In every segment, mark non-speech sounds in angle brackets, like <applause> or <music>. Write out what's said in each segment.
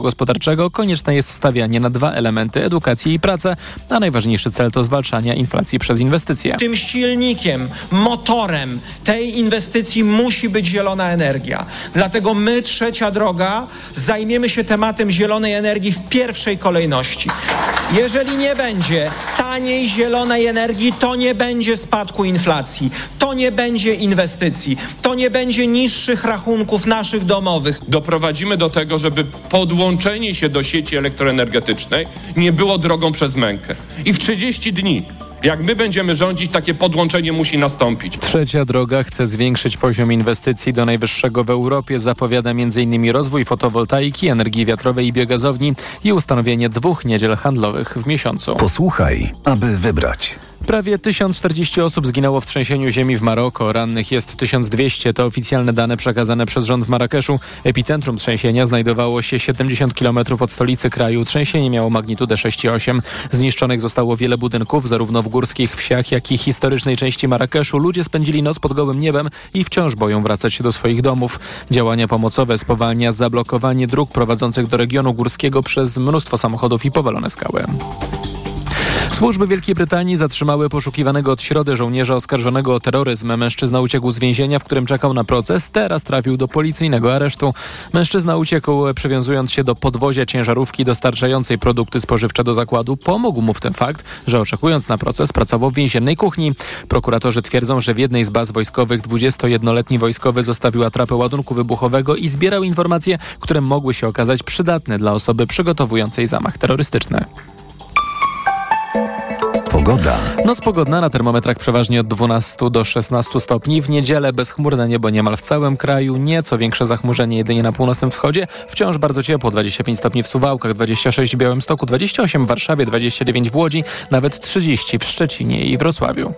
gospodarczego konieczne jest stawianie na dwa elementy edukację i pracę, a najważniejszy cel to zwalczanie inflacji przez inwestycje. Tym silnikiem, motorem tej inwestycji musi być zielona energia. Dlatego my, trzecia droga, zajmiemy się tematem zielonej energii w pierwszej kolejności. Jeżeli nie będzie taniej zielonej energii, to nie będzie spadku inflacji, to nie będzie inwestycji, to nie będzie niższych rachunków naszych domowych. Doprowadzimy do tego, żeby podłączenie się do sieci elektroenergetycznej nie było drogą przez mękę. I w 30 dni jak my będziemy rządzić, takie podłączenie musi nastąpić. Trzecia droga chce zwiększyć poziom inwestycji do najwyższego w Europie. Zapowiada m.in. rozwój fotowoltaiki, energii wiatrowej i biogazowni i ustanowienie dwóch niedziel handlowych w miesiącu. Posłuchaj, aby wybrać. Prawie 1040 osób zginęło w trzęsieniu ziemi w Maroko. Rannych jest 1200. To oficjalne dane przekazane przez rząd w Marrakeszu. Epicentrum trzęsienia znajdowało się 70 km od stolicy kraju. Trzęsienie miało magnitudę 6,8. Zniszczonych zostało wiele budynków, zarówno w górskich wsiach, jak i historycznej części Marrakeszu. Ludzie spędzili noc pod gołym niebem i wciąż boją wracać do swoich domów. Działania pomocowe spowalnia zablokowanie dróg prowadzących do regionu górskiego przez mnóstwo samochodów i powalone skały. Służby Wielkiej Brytanii zatrzymały poszukiwanego od środy żołnierza oskarżonego o terroryzm. Mężczyzna uciekł z więzienia, w którym czekał na proces. Teraz trafił do policyjnego aresztu. Mężczyzna uciekł przywiązując się do podwozia ciężarówki dostarczającej produkty spożywcze do zakładu. Pomógł mu w tym fakt, że oczekując na proces pracował w więziennej kuchni. Prokuratorzy twierdzą, że w jednej z baz wojskowych 21-letni wojskowy zostawił atrapę ładunku wybuchowego i zbierał informacje, które mogły się okazać przydatne dla osoby przygotowującej zamach terrorystyczny. Pogoda. Noc pogodna na termometrach przeważnie od 12 do 16 stopni. W niedzielę bezchmurne niebo niemal w całym kraju. Nieco większe zachmurzenie jedynie na północnym wschodzie. Wciąż bardzo ciepło. 25 stopni w Suwałkach, 26 w Białymstoku, 28 w Warszawie, 29 w Łodzi, nawet 30 w Szczecinie i Wrocławiu.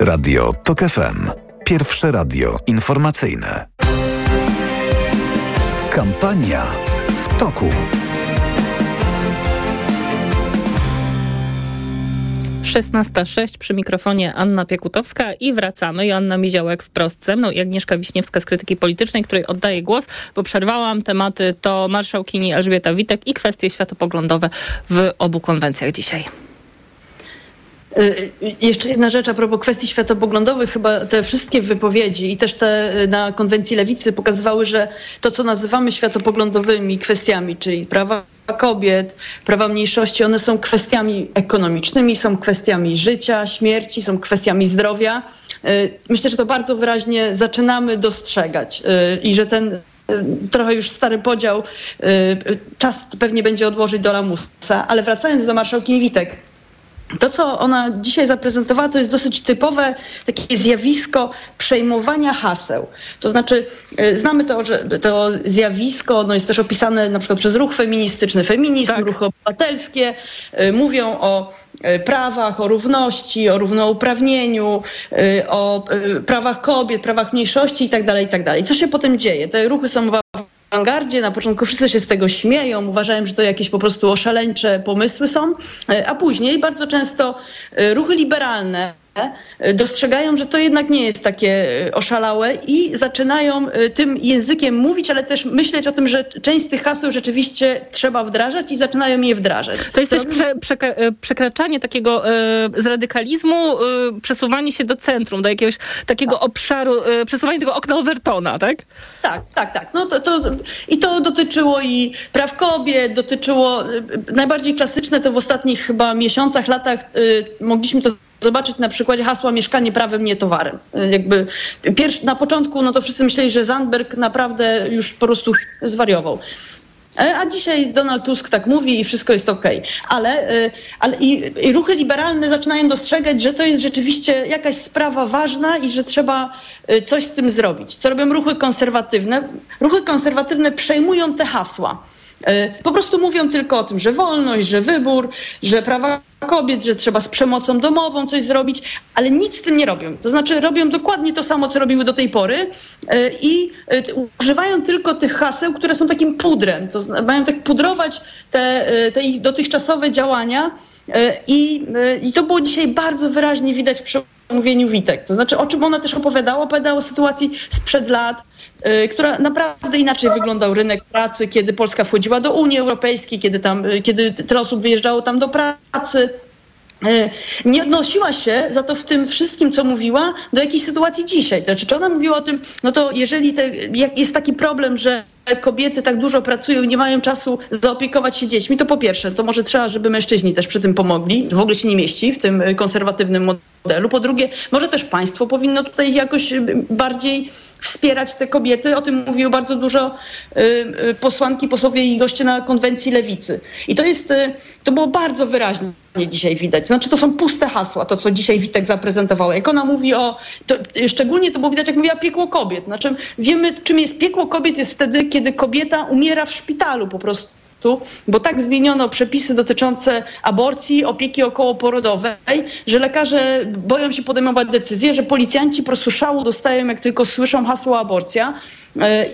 Radio TOK FM. Pierwsze radio informacyjne. Kampania w toku. 16.06 przy mikrofonie Anna Piekutowska i wracamy. Joanna Miziołek wprost ze mną i Agnieszka Wiśniewska z Krytyki Politycznej, której oddaję głos, bo przerwałam tematy to marszałkini Elżbieta Witek i kwestie światopoglądowe w obu konwencjach dzisiaj. Y, jeszcze jedna rzecz a propos kwestii światopoglądowych. Chyba te wszystkie wypowiedzi i też te na konwencji lewicy pokazywały, że to, co nazywamy światopoglądowymi kwestiami, czyli prawa kobiet, prawa mniejszości, one są kwestiami ekonomicznymi, są kwestiami życia, śmierci, są kwestiami zdrowia. Y, myślę, że to bardzo wyraźnie zaczynamy dostrzegać i że ten trochę już stary podział, czas pewnie będzie odłożyć do lamusa, ale wracając do marszałkini Witek, to, co ona dzisiaj zaprezentowała, to jest dosyć typowe takie zjawisko przejmowania haseł. To znaczy, y, znamy to, że to zjawisko no jest też opisane na przykład przez ruch feministyczny, feminizm, tak. ruchy obywatelskie. Y, mówią o y, prawach, o równości, o równouprawnieniu, o prawach kobiet, prawach mniejszości itd., tak itd. Tak Co się potem dzieje? Te ruchy są awangardzie. Na początku wszyscy się z tego śmieją, uważają, że to jakieś po prostu oszaleńcze pomysły są, e, a później bardzo często e, ruchy liberalne dostrzegają, że to jednak nie jest takie e, oszalałe i zaczynają e, tym językiem mówić, ale też myśleć o tym, że część z tych haseł rzeczywiście trzeba wdrażać i zaczynają je wdrażać. To jest też prze, przekraczanie takiego e, z radykalizmu, e, przesuwanie się do centrum, do jakiegoś takiego tak. obszaru, e, przesuwanie tego okna Overtona, tak? Tak, tak, tak. No to, to, I to dotyczyło i praw kobiet, dotyczyło, najbardziej klasyczne to w ostatnich chyba miesiącach, latach mogliśmy to zobaczyć na przykładzie hasła mieszkanie prawem, nie towarem. Jakby pierwszy, na początku no to wszyscy myśleli, że Zandberg naprawdę już po prostu zwariował. E, a dzisiaj Donald Tusk tak mówi i wszystko jest okej. Okay. Ale, e, ale i, i, ruchy liberalne zaczynają dostrzegać, że to jest rzeczywiście jakaś sprawa ważna i że trzeba e, coś z tym zrobić. Co robią ruchy konserwatywne? Ruchy konserwatywne przejmują te hasła. Po prostu mówią tylko o tym, że wolność, że wybór, że prawa kobiet, że trzeba z przemocą domową coś zrobić, ale nic z tym nie robią. To znaczy robią dokładnie to samo, co robiły do tej pory e, i e, używają tylko tych haseł, które są takim pudrem. To mają tak pudrować te, e, te ich dotychczasowe działania i, i to było dzisiaj bardzo wyraźnie widać przy mówieniu Witek. To znaczy, o czym ona też opowiadała? Opowiadała o sytuacji sprzed lat, yy, która naprawdę inaczej wyglądał rynek pracy, kiedy Polska wchodziła do Unii Europejskiej, kiedy, tam, yy, kiedy tyle osób wyjeżdżało tam do pracy. Yy, nie odnosiła się za to w tym wszystkim, co mówiła, do jakiejś sytuacji dzisiaj. To znaczy, czy ona mówiła o tym, no to jeżeli te, jest taki problem, że kobiety tak dużo pracują i nie mają czasu zaopiekować się dziećmi, to po pierwsze, to może trzeba, żeby mężczyźni też przy tym pomogli. W ogóle się nie mieści w tym konserwatywnym modelu. Po drugie, może też państwo powinno tutaj jakoś bardziej wspierać te kobiety. O tym mówiło bardzo dużo posłanki, posłowie i goście na konwencji lewicy. I to jest, to było bardzo wyraźnie dzisiaj widać. Znaczy to są puste hasła, to co dzisiaj Witek zaprezentowała. Jak ona mówi o, to, szczególnie to było widać, jak mówiła piekło kobiet. Znaczy wiemy, czym jest piekło kobiet, jest wtedy, kiedy kobieta umiera w szpitalu po prostu bo tak zmieniono przepisy dotyczące aborcji, opieki okołoporodowej, że lekarze boją się podejmować decyzje, że policjanci po prostu szału dostają, jak tylko słyszą hasło aborcja.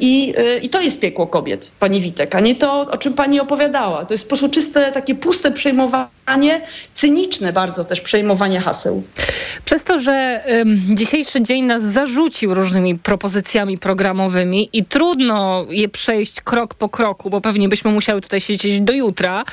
I, I to jest piekło kobiet, pani Witek, a nie to, o czym pani opowiadała. To jest po prostu czyste, takie puste przejmowanie, cyniczne bardzo też przejmowanie haseł. Przez to, że dzisiejszy dzień nas zarzucił różnymi propozycjami programowymi i trudno je przejść krok po kroku, bo pewnie byśmy musiały tutaj siedzieć do jutra,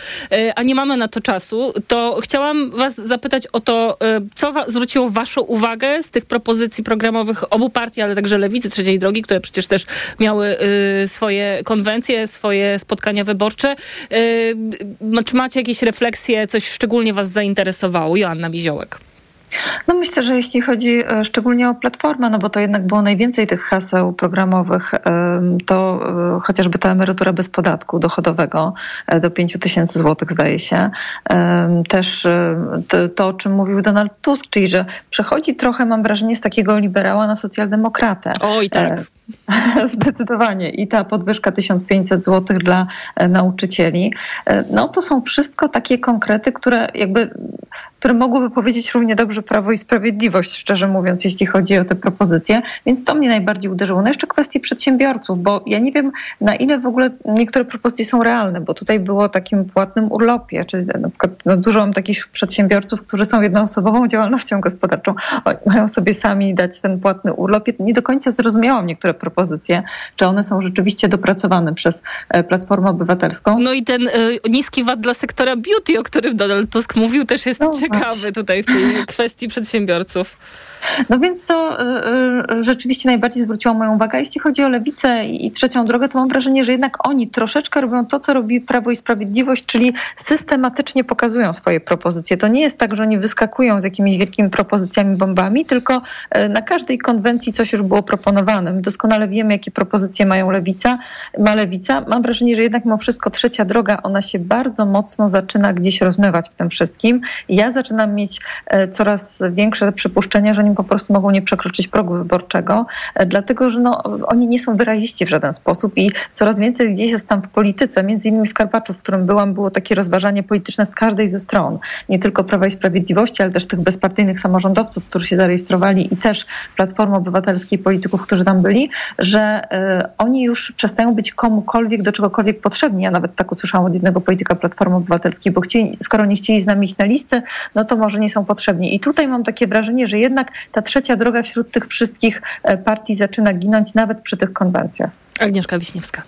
a nie mamy na to czasu, to chciałam was zapytać o to, co wa zwróciło waszą uwagę z tych propozycji programowych obu partii, ale także Lewicy Trzeciej Drogi, które przecież też miały swoje konwencje, swoje spotkania wyborcze. Czy macie jakieś refleksje, coś szczególnie was zainteresowało? Joanna Biziołek. No myślę, że jeśli chodzi szczególnie o Platformę, no bo to jednak było najwięcej tych haseł programowych, to chociażby ta emerytura bez podatku dochodowego do 5 tysięcy złotych zdaje się. Też to, to, o czym mówił Donald Tusk, czyli że przechodzi trochę, mam wrażenie, z takiego liberała na socjaldemokratę. Oj tak. <laughs> Zdecydowanie. I ta podwyżka 1500 zł dla nauczycieli. No to są wszystko takie konkrety, które jakby które mogłyby powiedzieć równie dobrze Prawo i Sprawiedliwość, szczerze mówiąc, jeśli chodzi o te propozycje. Więc to mnie najbardziej uderzyło. No jeszcze kwestie przedsiębiorców, bo ja nie wiem, na ile w ogóle niektóre propozycje są realne, bo tutaj było o takim płatnym urlopie, czyli na przykład no, dużo mam takich przedsiębiorców, którzy są jednoosobową działalnością gospodarczą, mają sobie sami dać ten płatny urlop. Nie do końca zrozumiałam niektóre propozycje, czy one są rzeczywiście dopracowane przez Platformę Obywatelską. No i ten y, niski VAT dla sektora beauty, o którym Donald Tusk mówił, też jest no, ciekawy tutaj w tej kwestii przedsiębiorców. No więc to y, y, rzeczywiście najbardziej zwróciło moją uwagę. Jeśli chodzi o lewicę i trzecią drogę, to mam wrażenie, że jednak oni troszeczkę robią to, co robi Prawo i Sprawiedliwość, czyli systematycznie pokazują swoje propozycje. To nie jest tak, że oni wyskakują z jakimiś wielkimi propozycjami, bombami, tylko y, na każdej konwencji coś już było proponowane. My doskonale wiemy, jakie propozycje mają lewica, ma lewica. Mam wrażenie, że jednak mimo wszystko trzecia droga, ona się bardzo mocno zaczyna gdzieś rozmywać w tym wszystkim. Ja zaczynam mieć coraz większe przypuszczenia, że po prostu mogą nie przekroczyć progu wyborczego, dlatego że no, oni nie są wyraziści w żaden sposób i coraz więcej gdzieś jest tam w polityce, między innymi w Karpaczu, w którym byłam, było takie rozważanie polityczne z każdej ze stron, nie tylko Prawa i Sprawiedliwości, ale też tych bezpartyjnych samorządowców, którzy się zarejestrowali i też Platformy Obywatelskiej, polityków, którzy tam byli, że y, oni już przestają być komukolwiek, do czegokolwiek potrzebni. Ja nawet tak usłyszałam od jednego polityka Platformy Obywatelskiej, bo chcieli, skoro nie chcieli z nami iść na listy, no to może nie są potrzebni. I tutaj mam takie wrażenie, że jednak ta trzecia droga wśród tych wszystkich partii zaczyna ginąć nawet przy tych konwencjach. Agnieszka Wiśniewska.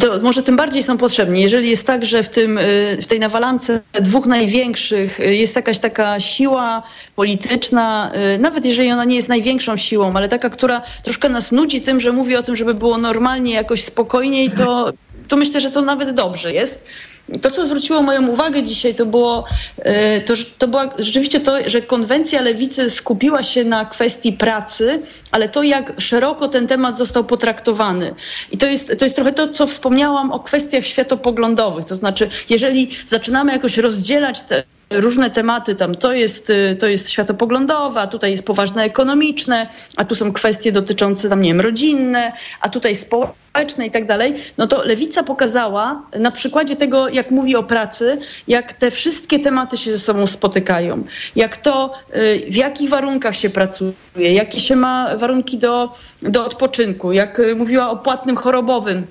To może tym bardziej są potrzebni. Jeżeli jest tak, że w, tym, w tej nawalance dwóch największych jest jakaś taka siła polityczna, nawet jeżeli ona nie jest największą siłą, ale taka, która troszkę nas nudzi tym, że mówi o tym, żeby było normalnie, jakoś spokojniej, to, to myślę, że to nawet dobrze jest. To, co zwróciło moją uwagę dzisiaj, to było, to, to była rzeczywiście to, że konwencja lewicy skupiła się na kwestii pracy, ale to, jak szeroko ten temat został potraktowany. I to jest, to jest trochę to, co wspomniałam o kwestiach światopoglądowych. To znaczy, jeżeli zaczynamy jakoś rozdzielać te różne tematy, tam to jest, to jest światopoglądowe, a tutaj jest poważne ekonomiczne, a tu są kwestie dotyczące tam, nie wiem, rodzinne, a tutaj społeczne i tak dalej, no to Lewica pokazała na przykładzie tego, jak mówi o pracy, jak te wszystkie tematy się ze sobą spotykają, jak to, w jakich warunkach się pracuje, jakie się ma warunki do, do odpoczynku, jak mówiła o płatnym chorobowym,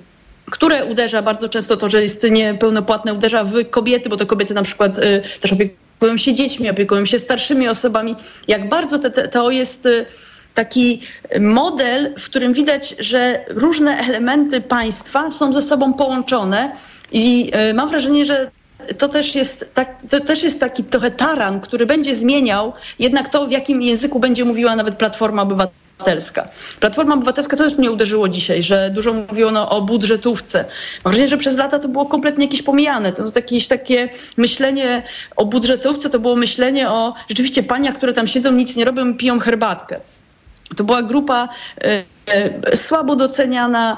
które uderza bardzo często to, że jest niepełnopłatne, uderza w kobiety, bo to kobiety na przykład y, też opiekują się dziećmi, opiekują się starszymi osobami. Jak bardzo te, te, to jest y, taki model, w którym widać, że różne elementy państwa są ze sobą połączone i y, mam wrażenie, że to też, jest tak, to też jest taki trochę taran, który będzie zmieniał jednak to, w jakim języku będzie mówiła nawet Platforma Obywatelska. Platforma Obywatelska to też mnie uderzyło dzisiaj, że dużo mówiono o budżetówce. Mam wrażenie, że przez lata to było kompletnie jakieś pomijane. To jakieś takie myślenie o budżetówce, to było myślenie o rzeczywiście paniach, które tam siedzą, nic nie robią, piją herbatkę. To była grupa y, słabo doceniana,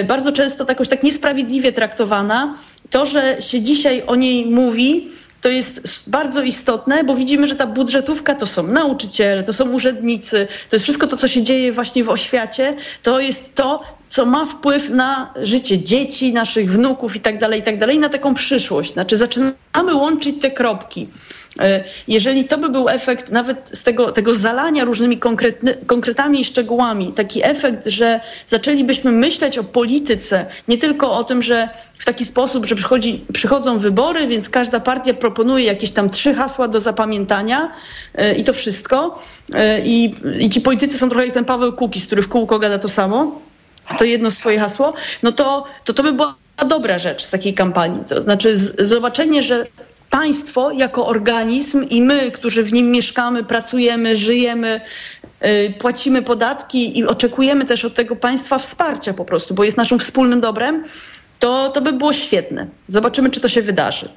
y, bardzo często jakoś tak niesprawiedliwie traktowana. To, że się dzisiaj o niej mówi, to jest bardzo istotne, bo widzimy, że ta budżetówka to są nauczyciele, to są urzędnicy, to jest wszystko to, co się dzieje właśnie w oświacie, to jest to, co ma wpływ na życie dzieci, naszych wnuków i tak dalej, i tak dalej, na taką przyszłość. Znaczy zaczynamy łączyć te kropki. Jeżeli to by był efekt nawet z tego, tego zalania różnymi konkretami i szczegółami, taki efekt, że zaczęlibyśmy myśleć o polityce, nie tylko o tym, że w taki sposób, że przychodzi, przychodzą wybory, więc każda partia proponuje jakieś tam trzy hasła do zapamiętania i to wszystko. I, i ci politycy są trochę jak ten Paweł Kukis, który w kółko gada to samo to jedno swoje hasło, no to, to to by była dobra rzecz z takiej kampanii. To znaczy z, zobaczenie, że państwo jako organizm i my, którzy w nim mieszkamy, pracujemy, żyjemy, yy, płacimy podatki i oczekujemy też od tego państwa wsparcia po prostu, bo jest naszym wspólnym dobrem, to, to by było świetne. Zobaczymy, czy to się wydarzy.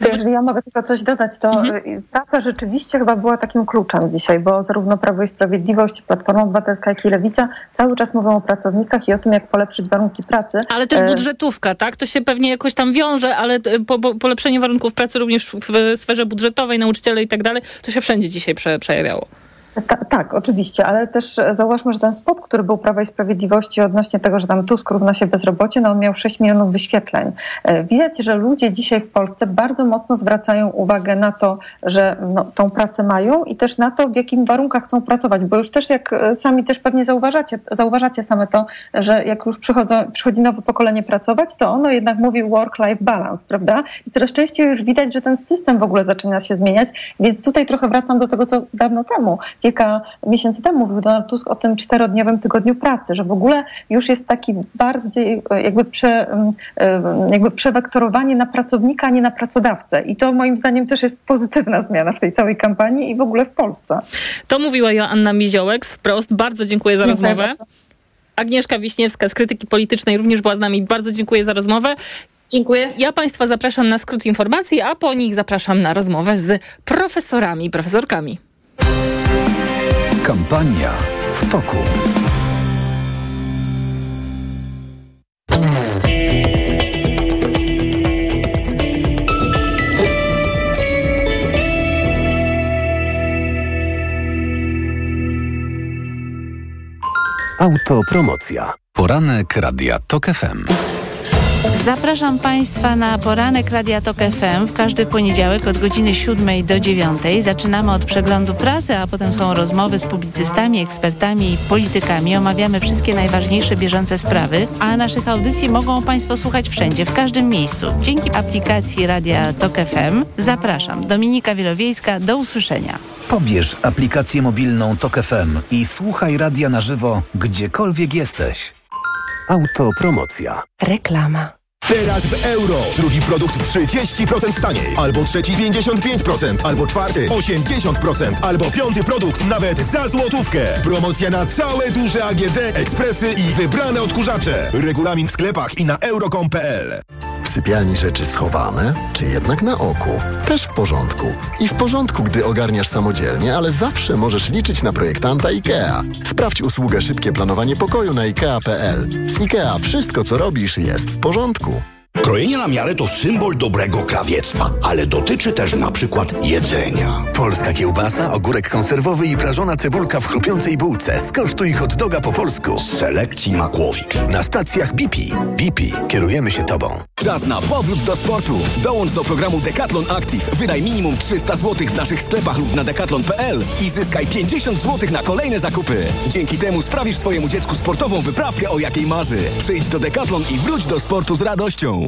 Jeżeli ja mogę tylko coś dodać, to mhm. praca rzeczywiście chyba była takim kluczem dzisiaj, bo zarówno Prawo i Sprawiedliwość, Platforma Obywatelska, jak i Lewica cały czas mówią o pracownikach i o tym, jak polepszyć warunki pracy. Ale też budżetówka, tak? To się pewnie jakoś tam wiąże, ale po, po, polepszenie warunków pracy również w sferze budżetowej, nauczyciele i tak dalej, to się wszędzie dzisiaj prze, przejawiało. Ta, tak, oczywiście, ale też zauważmy, że ten spot, który był Prawa i Sprawiedliwości odnośnie tego, że tam Tusk równa się bezrobocie, no on miał 6 milionów wyświetleń. Widać, że ludzie dzisiaj w Polsce bardzo mocno zwracają uwagę na to, że no, tą pracę mają i też na to, w jakim warunkach chcą pracować, bo już też jak sami też pewnie zauważacie, zauważacie same to, że jak już przychodzą, przychodzi nowe pokolenie pracować, to ono jednak mówi work-life balance, prawda? I coraz częściej już widać, że ten system w ogóle zaczyna się zmieniać, więc tutaj trochę wracam do tego, co dawno temu, kilka miesięcy temu mówił Donald Tusk o tym czterodniowym tygodniu pracy, że w ogóle już jest taki bardziej jakby, prze, jakby przewektorowanie na pracownika, a nie na pracodawcę. I to moim zdaniem też jest pozytywna zmiana w tej całej kampanii i w ogóle w Polsce. To mówiła Joanna Miziołek wprost. Bardzo dziękuję za dziękuję rozmowę. Bardzo. Agnieszka Wiśniewska z Krytyki Politycznej również była z nami. Bardzo dziękuję za rozmowę. Dziękuję. Ja Państwa zapraszam na skrót informacji, a po nich zapraszam na rozmowę z profesorami i profesorkami. Kampania w toku. Autopromocja. Poranek Radia TOK FM. Zapraszam Państwa na poranek Radia Tok FM w każdy poniedziałek od godziny 7 do 9. Zaczynamy od przeglądu prasy, a potem są rozmowy z publicystami, ekspertami i politykami. Omawiamy wszystkie najważniejsze bieżące sprawy, a naszych audycji mogą Państwo słuchać wszędzie, w każdym miejscu. Dzięki aplikacji Radia Tok FM. Zapraszam. Dominika Wielowiejska. Do usłyszenia. Pobierz aplikację mobilną Tok FM i słuchaj radia na żywo, gdziekolwiek jesteś. Autopromocja. Reklama. Teraz w euro. Drugi produkt 30% taniej. Albo trzeci 55%. Albo czwarty 80%. Albo piąty produkt nawet za złotówkę. Promocja na całe duże AGD, ekspresy i wybrane odkurzacze. Regulamin w sklepach i na euro.com.pl W sypialni rzeczy schowane, czy jednak na oku? Też w porządku. I w porządku, gdy ogarniasz samodzielnie, ale zawsze możesz liczyć na projektanta IKEA. Sprawdź usługę Szybkie Planowanie Pokoju na IKEA.pl. Z IKEA wszystko, co robisz, jest w porządku. Krojenie na miarę to symbol dobrego krawiectwa, ale dotyczy też na przykład jedzenia. Polska kiełbasa, ogórek konserwowy i prażona cebulka w chrupiącej bułce. Skosztuj hot doga po polsku. Z selekcji Makłowicz. Na stacjach BP. BP. Kierujemy się Tobą. Czas na powrót do sportu. Dołącz do programu Decathlon Active. Wydaj minimum 300 zł w naszych sklepach lub na decathlon.pl i zyskaj 50 zł na kolejne zakupy. Dzięki temu sprawisz swojemu dziecku sportową wyprawkę, o jakiej marzy. Przyjdź do Decathlon i wróć do sportu z radością.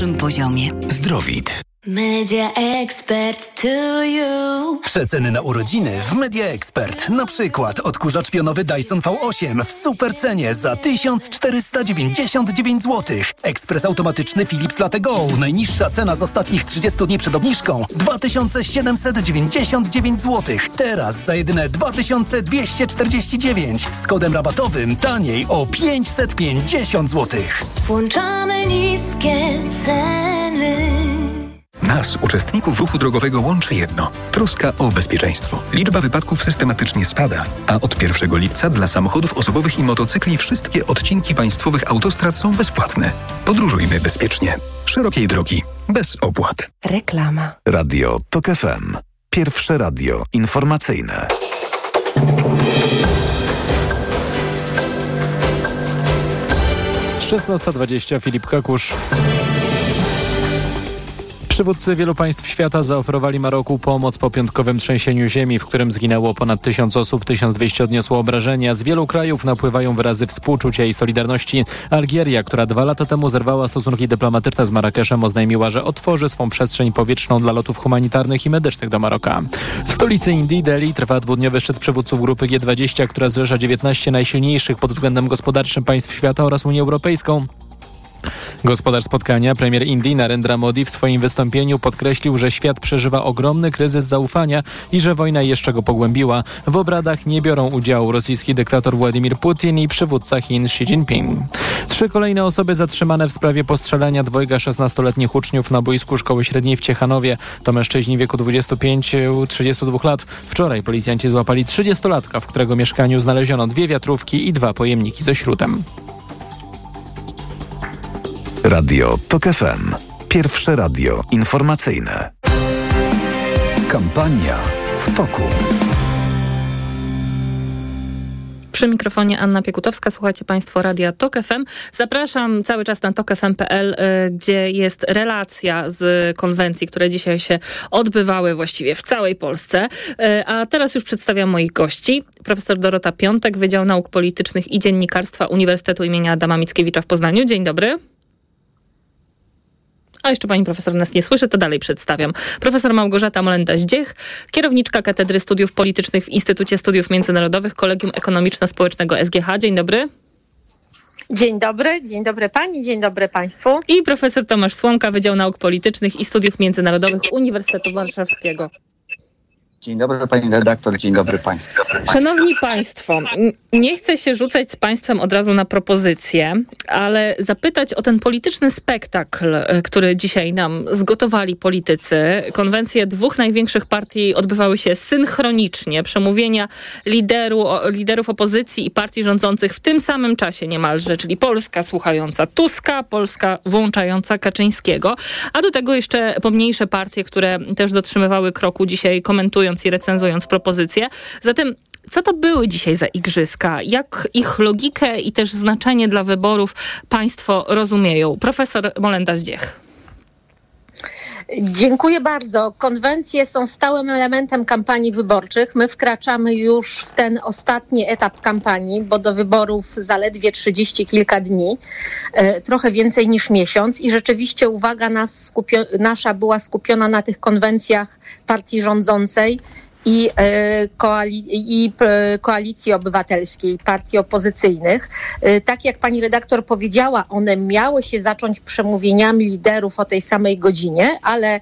najwyższym poziomie. Zdrowit. Media Expert to you. Przeceny na urodziny w Media Expert. Na przykład odkurzacz pionowy Dyson V8 w super cenie za 1499 zł. Ekspres automatyczny Philips Latte Go. Najniższa cena z ostatnich 30 dni przed obniżką 2799 zł. Teraz za jedyne 2249. Z kodem rabatowym taniej o 550 zł. Włączamy niskie ceny. Nas, uczestników ruchu drogowego, łączy jedno. Troska o bezpieczeństwo. Liczba wypadków systematycznie spada, a od 1 lipca dla samochodów osobowych i motocykli wszystkie odcinki państwowych autostrad są bezpłatne. Podróżujmy bezpiecznie. Szerokiej drogi. Bez opłat. Reklama. Radio TOK FM. Pierwsze radio informacyjne. Szesnasta dwadzieścia Filip Kakusz. Przywódcy wielu państw świata zaoferowali Maroku pomoc po piątkowym trzęsieniu ziemi, w którym zginęło ponad tysiąc osób, 1200 odniosło obrażenia. Z wielu krajów napływają wyrazy współczucia i solidarności. Algieria, która dwa lata temu zerwała stosunki dyplomatyczne z Marrakeszem, oznajmiła, że otworzy swą przestrzeń powietrzną dla lotów humanitarnych i medycznych do Maroka. W stolicy Indii, Delhi, trwa dwudniowy szczyt przywódców grupy G20, która zrzesza 19 najsilniejszych pod względem gospodarczym państw świata oraz Unię Europejską. Gospodarz spotkania, premier Indii Narendra Modi w swoim wystąpieniu podkreślił, że świat przeżywa ogromny kryzys zaufania i że wojna jeszcze go pogłębiła. W obradach nie biorą udziału rosyjski dyktator Władimir Putin i przywódca Chin Xi Jinping. Trzy kolejne osoby zatrzymane w sprawie postrzelania dwojga 16-letnich uczniów na boisku szkoły średniej w Ciechanowie. To mężczyźni wieku 25-32 lat. Wczoraj policjanci złapali 30-latka, w którego mieszkaniu znaleziono dwie wiatrówki i dwa pojemniki ze śrutem. Radio TOK FM. Pierwsze radio informacyjne. Kampania w toku. Przy mikrofonie Anna Piekutowska. Słuchacie Państwo Radia TOK FM. Zapraszam cały czas na tokfm.pl, y, gdzie jest relacja z konwencji, które dzisiaj się odbywały właściwie w całej Polsce. Y, a teraz już przedstawiam moich gości. Profesor Dorota Piątek, Wydział Nauk Politycznych i Dziennikarstwa Uniwersytetu imienia Adama Mickiewicza w Poznaniu. Dzień dobry. A jeszcze pani profesor nas nie słyszy, to dalej przedstawiam. Profesor Małgorzata Molenda-Zdziech, kierowniczka Katedry Studiów Politycznych w Instytucie Studiów Międzynarodowych Kolegium Ekonomiczno-Społecznego SGH. Dzień dobry. Dzień dobry, dzień dobry pani, dzień dobry państwu. I profesor Tomasz Słomka, Wydział Nauk Politycznych i Studiów Międzynarodowych Uniwersytetu Warszawskiego. Dzień dobry pani redaktor, dzień dobry państwu. Szanowni państwo, nie chcę się rzucać z państwem od razu na propozycje, ale zapytać o ten polityczny spektakl, e, który dzisiaj nam zgotowali politycy. Konwencje dwóch największych partii odbywały się synchronicznie. Przemówienia lideru, liderów opozycji i partii rządzących w tym samym czasie niemalże, czyli Polska słuchająca Tuska, Polska włączająca Kaczyńskiego, a do tego jeszcze pomniejsze partie, które też dotrzymywały kroku dzisiaj komentują i recenzując propozycje. Zatem co to były dzisiaj za igrzyska? Jak ich logikę i też znaczenie dla wyborów państwo rozumieją? Profesor Molenda Zdziech. Dziękuję bardzo. Konwencje są stałym elementem kampanii wyborczych. My wkraczamy już w ten ostatni etap kampanii, bo do wyborów zaledwie 30 kilka dni, e, trochę więcej niż miesiąc i rzeczywiście uwaga nas nasza była skupiona na tych konwencjach partii rządzącej i, e, koali i e, koalicji obywatelskiej, partii opozycyjnych. E, tak jak pani redaktor powiedziała, one miały się zacząć przemówieniami liderów o tej samej godzinie, ale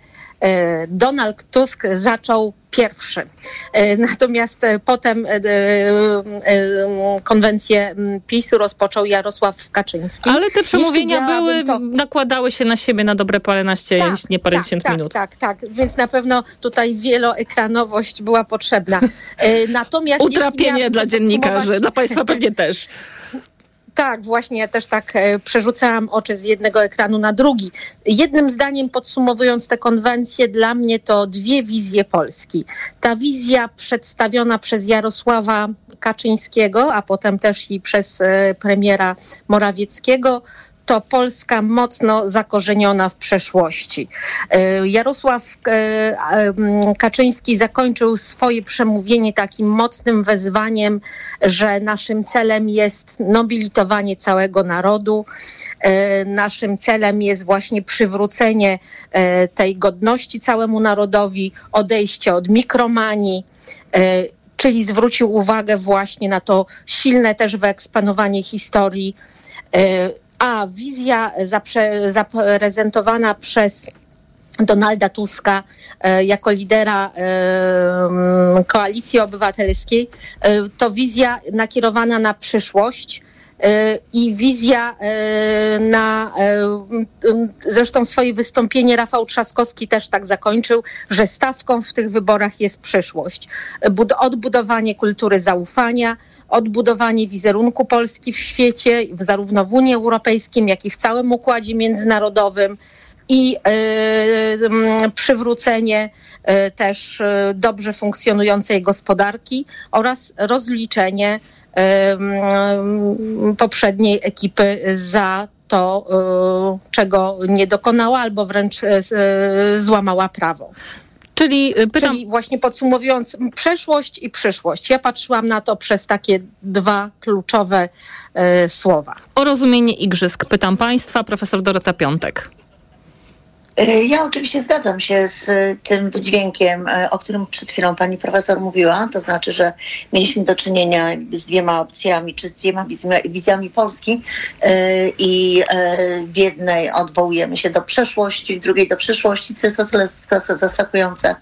Donald Tusk zaczął pierwszy. Natomiast potem konwencję PiSu rozpoczął Jarosław Kaczyński. Ale te przemówienia były, to... nakładały się na siebie na dobre paręnaście, tak, nie parędziesiąt tak, minut. Tak, tak, tak. Więc na pewno tutaj wieloekranowość była potrzebna. Natomiast Utrapienie dla dziennikarzy, dla państwa pewnie też. <laughs> Tak, właśnie ja też tak e, przerzucałam oczy z jednego ekranu na drugi. Jednym zdaniem podsumowując tę konwencję, dla mnie to dwie wizje Polski. Ta wizja przedstawiona przez Jarosława Kaczyńskiego, a potem też i przez e, premiera Morawieckiego, to Polska mocno zakorzeniona w przeszłości. E, Jarosław e, m, Kaczyński zakończył swoje przemówienie takim mocnym wezwaniem, że naszym celem jest nobilitowanie całego narodu. E, Naszym celem jest właśnie przywrócenie e, tej godności całemu narodowi, odejście od mikromanii e, czyli zwrócił uwagę właśnie na to silne też wyeksponowanie historii. E, A wizja zaprze- zaprezentowana przez Donalda Tuska e, jako lidera e, koalicji obywatelskiej, e, to wizja nakierowana na przyszłość e, i wizja e, na, e, zresztą swoje wystąpienie Rafał Trzaskowski też tak zakończył, że stawką w tych wyborach jest przyszłość. Bud- odbudowanie kultury zaufania, odbudowanie wizerunku Polski w świecie, zarówno w Unii Europejskiej, jak i w całym układzie międzynarodowym i e, przywrócenie e, też e, dobrze funkcjonującej gospodarki oraz rozliczenie poprzedniej ekipy za to, czego nie dokonała albo wręcz złamała prawo. Czyli pytam... Czyli właśnie podsumowując, przeszłość i przyszłość. Ja patrzyłam na to przez takie dwa kluczowe e, słowa. O rozumienie igrzysk pytam państwa, profesor Dorota Piątek. E, Ja oczywiście zgadzam się z e, tym wydźwiękiem, e, o którym przed chwilą pani profesor mówiła. To znaczy, że mieliśmy do czynienia z dwiema opcjami, czy z dwiema wizjami, Polski i w jednej odwołujemy się do przeszłości, w drugiej do przyszłości, co jest o tyle zas- zaskakujące,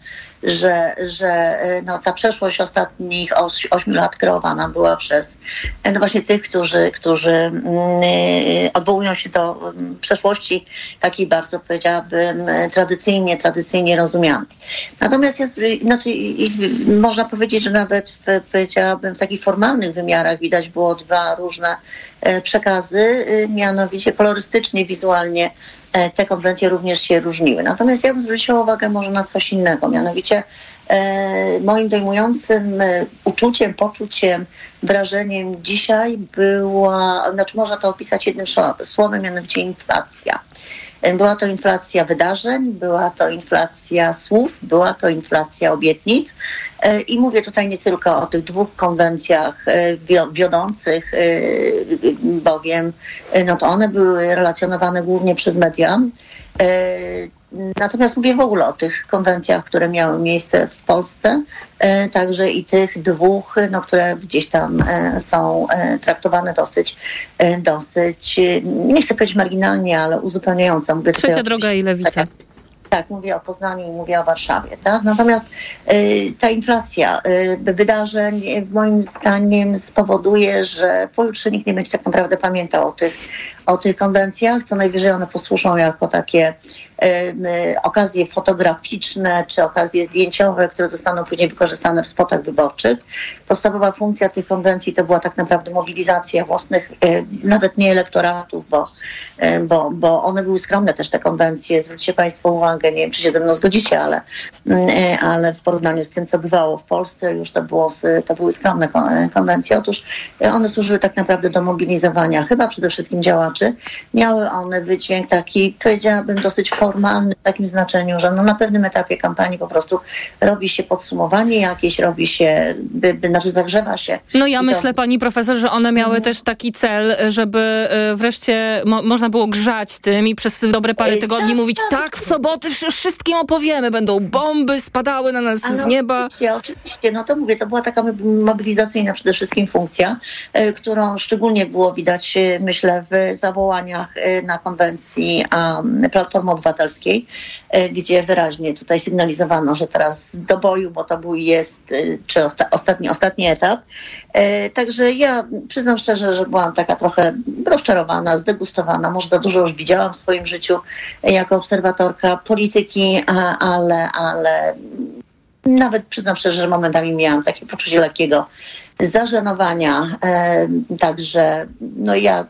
że, że e, no, ta przeszłość ostatnich oś- ośmiu lat kreowana była przez e, no właśnie tych, którzy, którzy mm, e, odwołują się do mm, przeszłości takiej bardzo powiedziałabym tradycyjnie, tradycyjnie rozumianej. Natomiast jest, znaczy, można powiedzieć, że nawet w, powiedziałabym w takich formalnych wymiarach widać było dwa różne przekazy, mianowicie kolorystycznie, wizualnie te konwencje również się różniły. Natomiast ja bym zwróciła uwagę może na coś innego, mianowicie e, moim dojmującym e, uczuciem, poczuciem, wrażeniem dzisiaj była, znaczy można to opisać jednym sło- słowem, mianowicie inflacja. E, Była to inflacja wydarzeń, była to inflacja słów, była to inflacja obietnic. E, I mówię tutaj nie tylko o tych dwóch konwencjach e, wio- wiodących, bowiem no to one były relacjonowane głównie przez media. E, Natomiast mówię w ogóle o tych konwencjach, które miały miejsce w Polsce, e, także i tych dwóch, no, które gdzieś tam e, są e, traktowane dosyć, e, dosyć, e, nie chcę powiedzieć marginalnie, ale uzupełniająco. Trzecia droga i lewica. tak, mówię o Poznaniu i mówię o Warszawie. Tak? Natomiast y, ta inflacja y, wydarzeń moim zdaniem spowoduje, że pojutrze nikt nie będzie tak naprawdę pamiętał o tych, o tych konwencjach. Co najwyżej one posłużą jako takie okazje fotograficzne czy okazje zdjęciowe, które zostaną później wykorzystane w spotach wyborczych. Podstawowa funkcja tych konwencji to była tak naprawdę mobilizacja własnych, y, nawet nie elektoratów, bo, y, bo, bo one były skromne też te konwencje. Zwróćcie Państwo uwagę, nie wiem czy się ze mną zgodzicie, ale, y, ale w porównaniu z tym, co bywało w Polsce, już to, było, to były skromne kon- konwencje. Otóż y, one służyły tak naprawdę do mobilizowania chyba przede wszystkim działaczy. Miały one wydźwięk taki, powiedziałabym, dosyć formalny w takim znaczeniu, że no na pewnym etapie kampanii po prostu robi się podsumowanie jakieś, robi się, by, by, znaczy zagrzewa się. No ja to- myślę, pani profesor, że one miały też taki cel, żeby e, wreszcie mo można było grzać tym i przez dobre parę tygodni mówić, tak, w soboty wsz- wszystkim opowiemy, będą bomby spadały na nas z nieba. Oczywiście, oczywiście, no to mówię, to była taka mobilizacyjna przede wszystkim funkcja, e, którą szczególnie było widać, e, myślę, w zawołaniach e, na konwencji Platformy Obywatelskiej, e, gdzie wyraźnie tutaj sygnalizowano, że teraz do boju, bo to i jest, e, czy osta ostatni, ostatni etap. E, Także ja przyznam szczerze, że byłam taka trochę rozczarowana, zdegustowana, może za dużo już widziałam w swoim życiu jako obserwatorka polityki, ale, ale nawet przyznam szczerze, że momentami miałam takie poczucie lekkiego zażenowania. Także no ja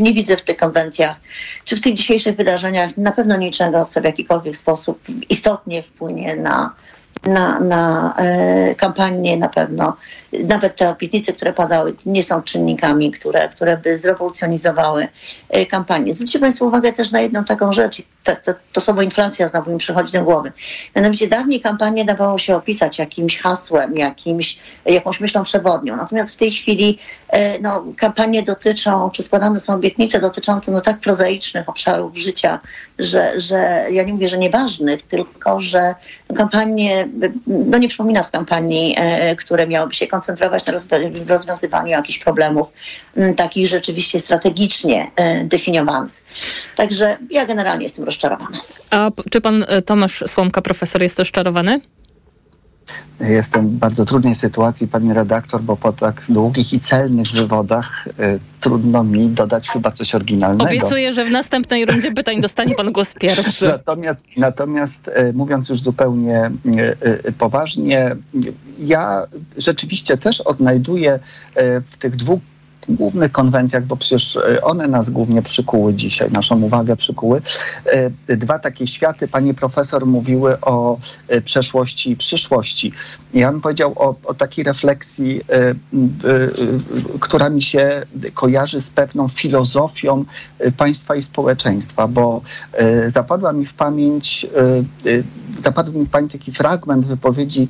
nie widzę w tych konwencjach, czy w tych dzisiejszych wydarzeniach na pewno niczego, co w jakikolwiek sposób istotnie wpłynie na, na, na e, kampanię na pewno. Nawet te obietnice, które padały, nie są czynnikami, które, które by zrewolucjonizowały e, kampanię. Zwróćcie Państwo uwagę też na jedną taką rzecz, to, to, to słowo inflacja znowu mi przychodzi do głowy. Mianowicie dawniej kampanię dawało się opisać jakimś hasłem, jakimś, jakąś myślą przewodnią. Natomiast w tej chwili e, no, kampanie dotyczą, czy składane są obietnice dotyczące no, tak prozaicznych obszarów życia, że, że ja nie mówię, że nieważnych, tylko że kampanie, no nie przypomina z kampanii, e, które miałyby się koncentrować na rozwiązywaniu jakichś problemów takich rzeczywiście strategicznie e, definiowanych. Także ja generalnie jestem rozczarowana. A czy pan e, Tomasz Słomka, profesor, jest rozczarowany? Jestem w bardzo trudnej sytuacji, pani redaktor, bo po tak długich i celnych wywodach y, trudno mi dodać chyba coś oryginalnego. Obiecuję, że w następnej rundzie pytań dostanie pan głos pierwszy. Natomiast, natomiast e, mówiąc już zupełnie e, e, poważnie, ja rzeczywiście też odnajduję e, w tych dwóch głównych konwencjach, bo przecież e, one nas głównie przykuły dzisiaj, naszą uwagę przykuły. E, Dwa takie światy, pani profesor mówiły o e, przeszłości i przyszłości. Ja bym powiedział o, o takiej refleksji, która mi się kojarzy z pewną filozofią państwa i społeczeństwa, bo zapadła mi w pamięć, zapadł mi w pamięć taki fragment wypowiedzi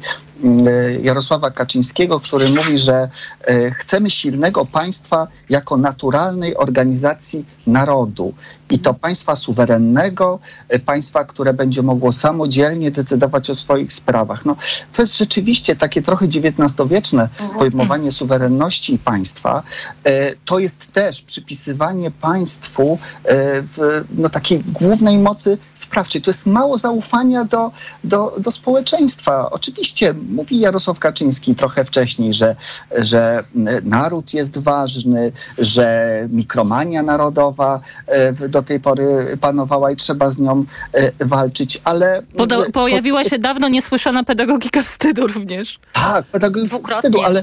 Jarosława Kaczyńskiego, który mówi, że e, chcemy silnego państwa jako naturalnej organizacji narodu. I to państwa suwerennego, e, państwa, które będzie mogło samodzielnie decydować o swoich sprawach. No, to jest rzeczywiście takie trochę XIX-wieczne pojmowanie suwerenności państwa. E, To jest też przypisywanie państwu e, w, no, takiej głównej mocy sprawczej. To jest mało zaufania do, do, do społeczeństwa. Oczywiście mówi Jarosław Kaczyński trochę wcześniej, że, że naród jest ważny, że mikromania narodowa e, do tej pory panowała i trzeba z nią e, walczyć, ale... Poda- pojawiła się dawno niesłyszana pedagogika wstydu również. Tak, pedagogika wstydu, ale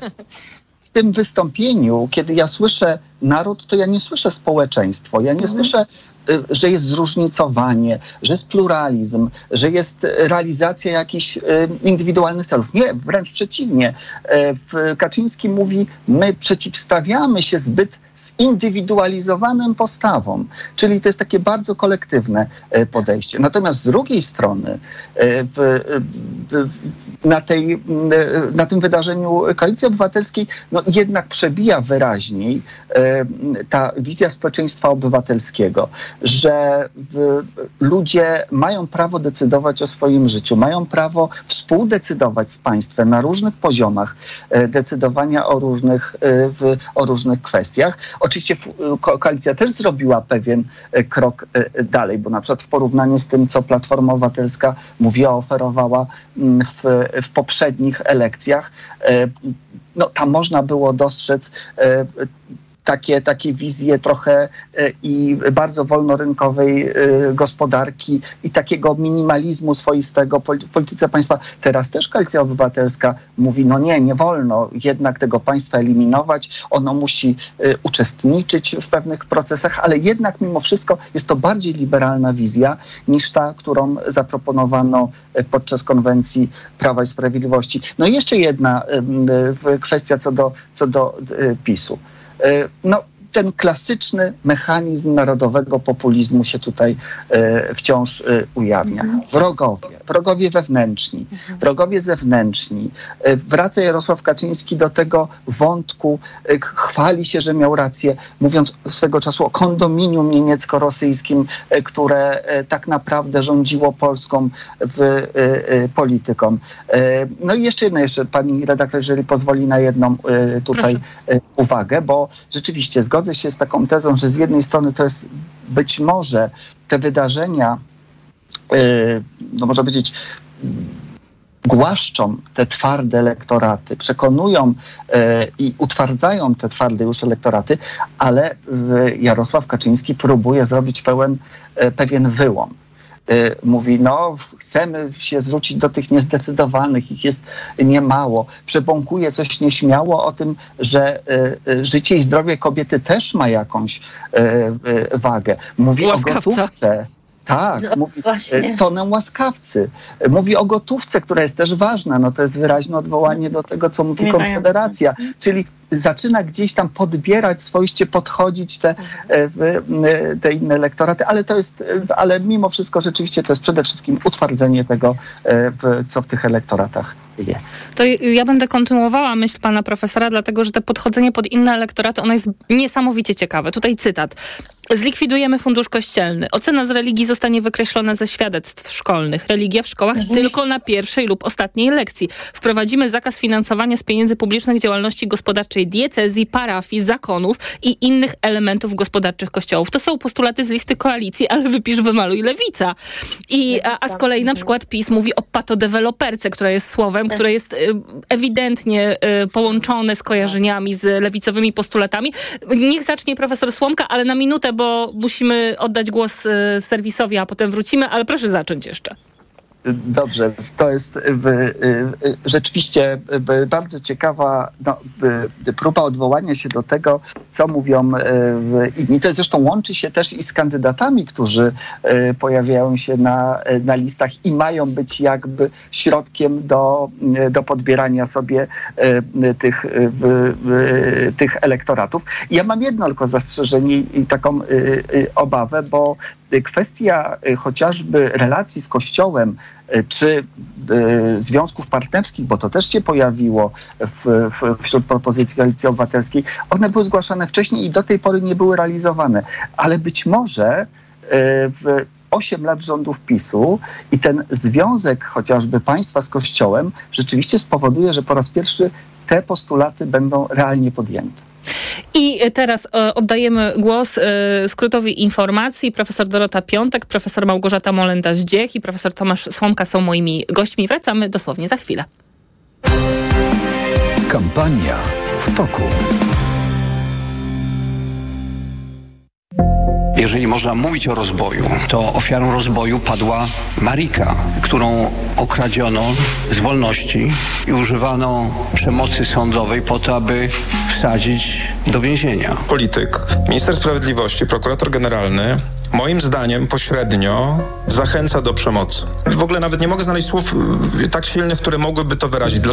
w tym wystąpieniu, kiedy ja słyszę naród, to ja nie słyszę społeczeństwo, ja nie słyszę, y, że jest zróżnicowanie, że jest pluralizm, że jest realizacja jakichś indywidualnych celów. Nie, wręcz przeciwnie. E, w- Kaczyński mówi, my przeciwstawiamy się zbyt zindywidualizowanym postawom, czyli to jest takie bardzo kolektywne e, podejście. Natomiast z drugiej strony e, na, tej, m, na tym wydarzeniu Koalicji Obywatelskiej no, jednak przebija wyraźniej e, ta wizja społeczeństwa obywatelskiego, że ludzie mają prawo decydować o swoim życiu, mają prawo współdecydować z państwem na różnych poziomach e, decydowania o różnych, e, o różnych kwestiach. Oczywiście koalicja też zrobiła pewien e, krok e, dalej, bo na przykład w porównaniu z tym, co Platforma Obywatelska mówiła, oferowała mm, w, w poprzednich elekcjach, e, no, tam można było dostrzec e, takie, takie wizje trochę e, i bardzo wolnorynkowej e, gospodarki i takiego minimalizmu swoistego w polityce państwa. Teraz też Koalicja Obywatelska mówi, no nie, nie wolno jednak tego państwa eliminować, ono musi e, uczestniczyć w pewnych procesach, ale jednak mimo wszystko jest to bardziej liberalna wizja niż ta, którą zaproponowano podczas konwencji Prawa i Sprawiedliwości. No i jeszcze jedna kwestia co do, co do PiSu. E, No, ten klasyczny mechanizm narodowego populizmu się tutaj e, wciąż e, ujawnia. Wrogowie, wrogowie wewnętrzni, wrogowie zewnętrzni. E, wraca Jarosław Kaczyński do tego wątku, e, chwali się, że miał rację, mówiąc swego czasu o kondominium niemiecko-rosyjskim, e, które tak naprawdę rządziło Polską w polityką. No i jeszcze jedno, jeszcze pani redaktor, jeżeli pozwoli na jedną tutaj e, uwagę, bo rzeczywiście zgodzę się z taką tezą, że z jednej strony to jest być może te wydarzenia, no można powiedzieć, głaszczą te twarde elektoraty, przekonują e, i utwardzają te twarde już elektoraty, ale e, Jarosław Kaczyński próbuje zrobić pełen, pewien wyłom. y, mówi, no chcemy się zwrócić do tych niezdecydowanych, ich jest niemało. Przebąkuje coś nieśmiało o tym, że y, y, życie i zdrowie kobiety też ma jakąś y, y, wagę. Mówi Łaskawca. o gotówce. Tak, No, mówi właśnie. y, tonę łaskawcy. Mówi o gotówce, która jest też ważna. No to jest wyraźne odwołanie do tego, co mówi. Konfederacja. Czyli zaczyna gdzieś tam podbierać, swoiście podchodzić te, e, w- e, te inne elektoraty, ale to jest, e, ale mimo wszystko rzeczywiście to jest przede wszystkim utwardzenie tego, e, co w tych elektoratach jest. To ja będę kontynuowała myśl pana profesora, dlatego że to podchodzenie pod inne elektoraty, ono jest niesamowicie ciekawe. Tutaj cytat. Zlikwidujemy fundusz kościelny. Ocena z religii zostanie wykreślona ze świadectw szkolnych. Religia w szkołach tylko na pierwszej lub ostatniej lekcji. Wprowadzimy zakaz finansowania z pieniędzy publicznych działalności gospodarczej diecezji, parafii, zakonów i innych elementów gospodarczych kościołów. To są postulaty z listy koalicji, ale wypisz, wymaluj lewica. I, a, a z kolei na przykład PiS mówi o patodeweloperce, która jest słowem, które jest y, ewidentnie y, połączone z kojarzeniami z lewicowymi postulatami. Niech zacznie profesor Słomka, ale na minutę, bo musimy oddać głos y, serwisowi, a potem wrócimy, ale proszę zacząć jeszcze. Dobrze, to jest y, rzeczywiście y, bardzo ciekawa no, y, próba odwołania się do tego, co mówią y, inni. To zresztą łączy się też i z kandydatami, którzy y, pojawiają się na, na listach i mają być jakby środkiem do, y, do podbierania sobie y, tych, y, tych elektoratów. Ja mam jedno tylko zastrzeżenie i taką y, y, obawę, bo y, kwestia y, chociażby relacji z Kościołem, y, czy y, związków partnerskich, bo to też się pojawiło w, w, wśród propozycji Koalicji Obywatelskiej, one były zgłaszane wcześniej i do tej pory nie były realizowane. Ale być może y, w 8 lat rządów PiSu i ten związek chociażby państwa z Kościołem rzeczywiście spowoduje, że po raz pierwszy te postulaty będą realnie podjęte. I teraz e, oddajemy głos e, skrótowi informacji. Profesor Dorota Piątek, profesor Małgorzata Molenda-Zdziech i profesor Tomasz Słomka są moimi gośćmi. Wracamy dosłownie za chwilę. Kampania w toku. Jeżeli można mówić o rozboju, to ofiarą rozboju padła Marika, którą okradziono z wolności i używano przemocy sądowej po to, aby wsadzić do więzienia. polityk, minister sprawiedliwości, prokurator generalny, moim zdaniem pośrednio zachęca do przemocy. W ogóle nawet nie mogę znaleźć słów y, tak silnych, które mogłyby to wyrazić.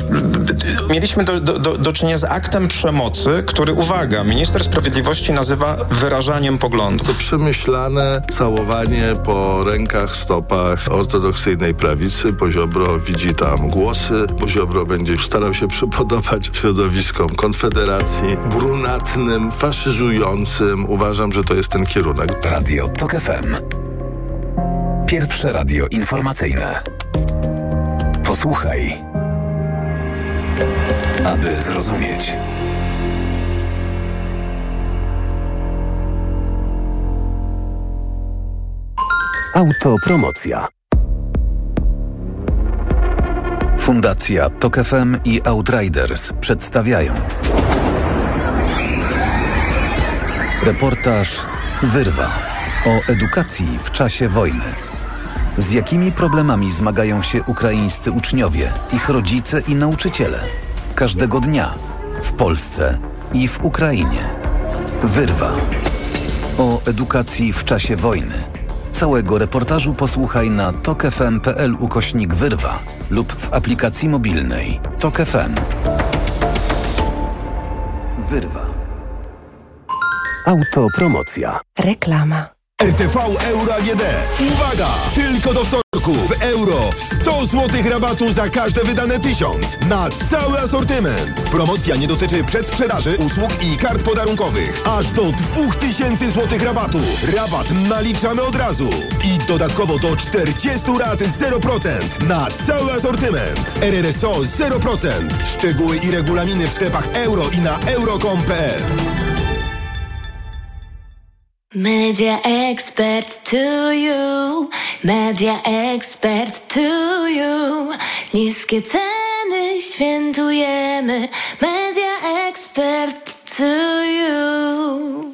Mieliśmy do, do, do, do czynienia z aktem przemocy, który, uwaga, minister sprawiedliwości nazywa wyrażaniem poglądów. To przemyślane całowanie po rękach, stopach ortodoksyjnej prawicy. Poziobro widzi tam głosy. Poziobro będzie starał się przypodobać środowiskom Konfederacji, brunatnym, faszyzującym. Uważam, że to jest ten kierunek. Radio TOK FM. Pierwsze radio informacyjne. Posłuchaj, aby zrozumieć. Autopromocja. Fundacja TOK FM i Outriders przedstawiają Reportaż Wyrwa o edukacji w czasie wojny. Z jakimi problemami zmagają się ukraińscy uczniowie, ich rodzice i nauczyciele? Każdego dnia w Polsce i w Ukrainie. Wyrwa o edukacji w czasie wojny. Całego reportażu posłuchaj na tokefm.pl ukośnik wyrwa lub w aplikacji mobilnej Tok FM. Wyrwa. Autopromocja. Reklama. RTV Euro AGD. Uwaga! Tylko do wtorku w euro 100 zł rabatu za każde wydane 1000 na cały asortyment. Promocja nie dotyczy przedsprzedaży, usług i kart podarunkowych. Aż do 2000 zł rabatu. Rabat naliczamy od razu. I dodatkowo do 40 rat 0% na cały asortyment. RRSO 0%. Szczegóły i regulaminy w sklepach euro i na euro.com.pl. Media expert to you, media expert to you. Niskie ceny świętujemy, media expert to you.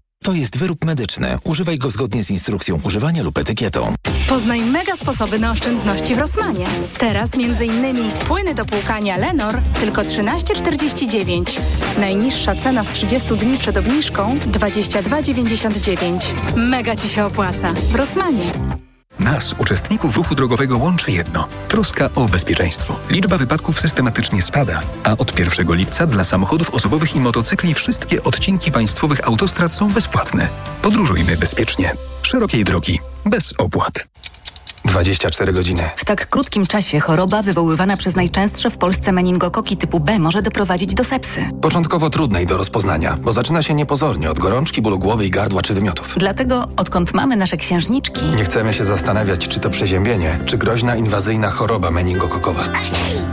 To jest wyrób medyczny. Używaj go zgodnie z instrukcją używania lub etykietą. Poznaj mega sposoby na oszczędności w Rosmanie. Teraz m.in. płyny do płukania Lenor tylko 13,49. Najniższa cena z 30 dni przed obniżką 22,99. Mega Ci się opłaca. W Rosmanie. Nas, uczestników ruchu drogowego, łączy jedno troska o bezpieczeństwo. Liczba wypadków systematycznie spada, a od 1 lipca dla samochodów osobowych i motocykli wszystkie odcinki państwowych autostrad są bezpłatne. Podróżujmy bezpiecznie. Szerokiej drogi, bez opłat. 24 godziny. W tak krótkim czasie choroba wywoływana przez najczęstsze w Polsce meningokoki typu B może doprowadzić do sepsy. Początkowo trudnej do rozpoznania, bo zaczyna się niepozornie od gorączki, bólu głowy i gardła czy wymiotów. Dlatego, odkąd mamy nasze księżniczki... Nie chcemy się zastanawiać, czy to przeziębienie, czy groźna inwazyjna choroba meningokokowa.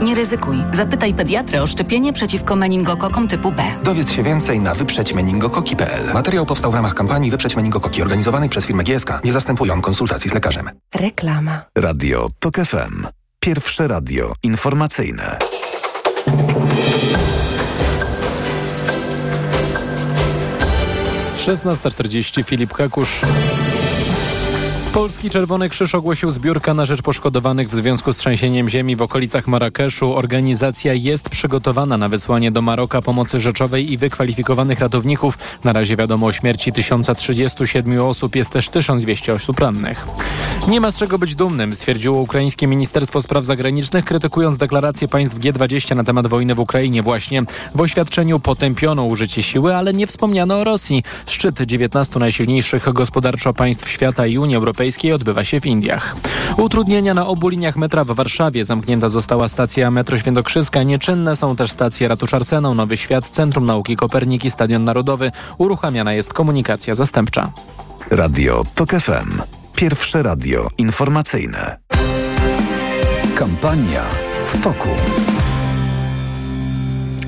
Nie ryzykuj. Zapytaj pediatrę o szczepienie przeciwko meningokokom typu B. Dowiedz się więcej na wyprzedźmeningokoki.pl. Materiał powstał w ramach kampanii Wyprzeć Meningokoki organizowanej przez firmę GSK. Nie zastępują konsultacji z lekarzem. Reklama. Radio TOK FM. Pierwsze radio informacyjne. Szesnasta czterdzieści Filip Kakusz. Polski Czerwony Krzyż ogłosił zbiórkę na rzecz poszkodowanych w związku z trzęsieniem ziemi w okolicach Marrakeszu. Organizacja jest przygotowana na wysłanie do Maroka pomocy rzeczowej i wykwalifikowanych ratowników. Na razie wiadomo o śmierci 1037 osób, jest też 1200 osób rannych. Nie ma z czego być dumnym, stwierdziło ukraińskie Ministerstwo Spraw Zagranicznych, krytykując deklarację państw G20 na temat wojny w Ukrainie właśnie. W oświadczeniu potępiono użycie siły, ale nie wspomniano o Rosji. Szczyt 19 najsilniejszych gospodarczo państw świata i Unii Europejskiej Europejskiej odbywa się w Indiach. Utrudnienia na obu liniach metra w Warszawie. Zamknięta została stacja metro Świętokrzyska. Nieczynne są też stacje Ratusz Arsenał, Nowy Świat, Centrum Nauki Koperniki, Stadion Narodowy. Uruchamiana jest komunikacja zastępcza. Radio TOK FM. Pierwsze radio informacyjne. Kampania w toku.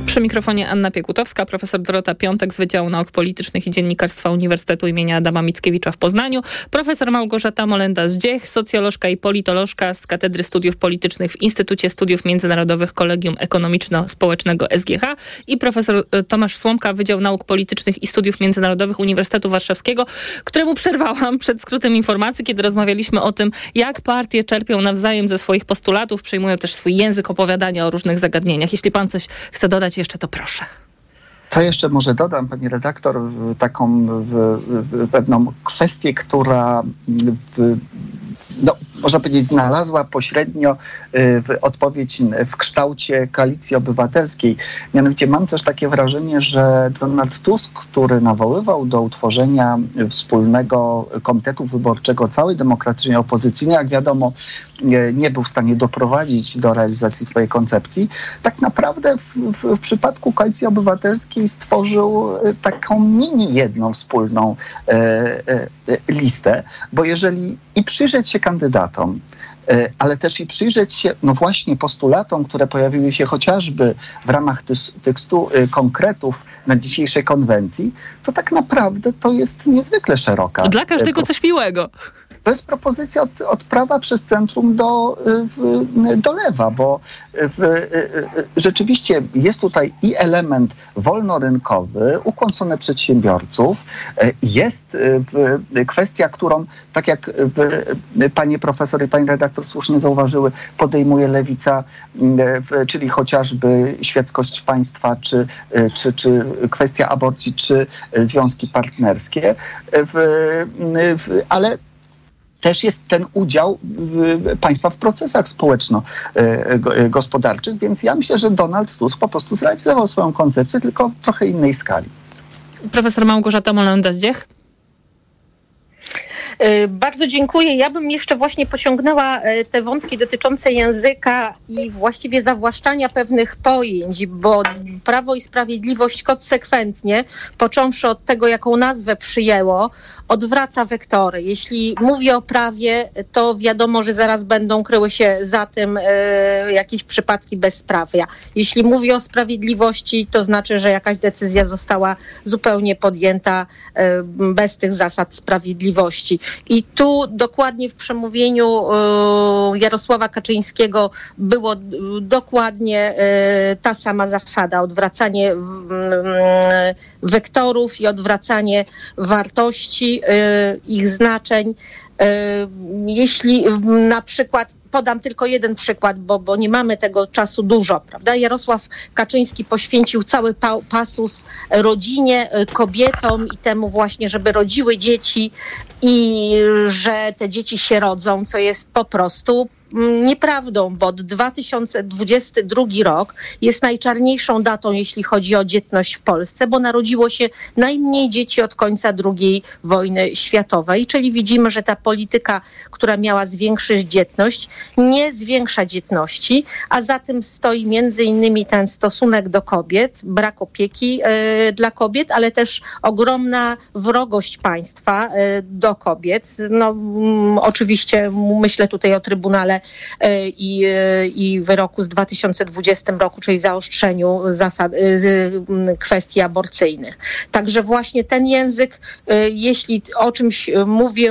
Przy mikrofonie Anna Piekutowska, profesor Dorota Piątek z Wydziału Nauk Politycznych i Dziennikarstwa Uniwersytetu imienia Adama Mickiewicza w Poznaniu, profesor Małgorzata Molenda-Zdziech, socjolożka i politolożka z Katedry Studiów Politycznych w Instytucie Studiów Międzynarodowych Kolegium Ekonomiczno-Społecznego SGH i profesor e, Tomasz Słomka, Wydział Nauk Politycznych i Studiów Międzynarodowych Uniwersytetu Warszawskiego, któremu przerwałam przed skrótem informacji, kiedy rozmawialiśmy o tym, jak partie czerpią nawzajem ze swoich postulatów, przyjmują też swój język opowiadania o różnych zagadnieniach. Jeśli pan coś chce dodać jeszcze, to proszę. To jeszcze może dodam, pani redaktor, taką w, w pewną kwestię, która w, no, można powiedzieć, znalazła pośrednio odpowiedź w kształcie koalicji obywatelskiej. Mianowicie mam też takie wrażenie, że Donald Tusk, który nawoływał do utworzenia wspólnego komitetu wyborczego całej demokratycznej opozycji, no jak wiadomo, nie, nie był w stanie doprowadzić do realizacji swojej koncepcji, tak naprawdę w, w, w przypadku koalicji obywatelskiej stworzył taką mini jedną wspólną e, e, listę, bo jeżeli i przyjrzeć się kandydatom, ale też i przyjrzeć się, no właśnie, postulatom, które pojawiły się chociażby w ramach tych stu konkretów na dzisiejszej konwencji, to tak naprawdę to jest niezwykle szeroka. Dla każdego coś miłego. To jest propozycja od, od prawa przez centrum do, do lewa, bo rzeczywiście jest tutaj i element wolnorynkowy, ukłącony przedsiębiorców, jest kwestia, którą, tak jak panie profesor i pani redaktor słusznie zauważyły, podejmuje lewica, czyli chociażby świeckość państwa, czy, czy, czy kwestia aborcji, czy związki partnerskie, ale też jest ten udział państwa w procesach społeczno-gospodarczych, więc ja myślę, że Donald Tusk po prostu zrealizował swoją koncepcję, tylko w trochę innej skali. Profesor Małgorzata Molenda-Zdziech. Bardzo dziękuję. Ja bym jeszcze właśnie pociągnęła te wątki dotyczące języka i właściwie zawłaszczania pewnych pojęć, bo Prawo i Sprawiedliwość konsekwentnie, począwszy od tego, jaką nazwę przyjęło, odwraca wektory. Jeśli mówi o prawie, to wiadomo, że zaraz będą kryły się za tym e, jakieś przypadki bezprawia. Jeśli mówi o sprawiedliwości, to znaczy, że jakaś decyzja została zupełnie podjęta e, bez tych zasad sprawiedliwości. I tu dokładnie w przemówieniu e, Jarosława Kaczyńskiego było dokładnie e, ta sama zasada, odwracanie wektorów i odwracanie wartości, e, ich znaczeń. E, jeśli na przykład podam tylko jeden przykład, bo, bo nie mamy tego czasu dużo, prawda? Jarosław Kaczyński poświęcił cały pa pasus rodzinie, kobietom i temu właśnie, żeby rodziły dzieci i że te dzieci się rodzą, co jest po prostu nieprawdą, bo 2022 rok jest najczarniejszą datą, jeśli chodzi o dzietność w Polsce, bo narodziło się najmniej dzieci od końca II wojny światowej, czyli widzimy, że ta polityka, która miała zwiększyć dzietność, nie zwiększa dzietności, a za tym stoi między innymi ten stosunek do kobiet, brak opieki y, dla kobiet, ale też ogromna wrogość państwa y, do kobiet. No, oczywiście myślę tutaj o Trybunale E, i, e, i wyroku z 2020 roku, czyli zaostrzeniu zasad, e, kwestii aborcyjnych. Także właśnie ten język, jeśli o czymś mówi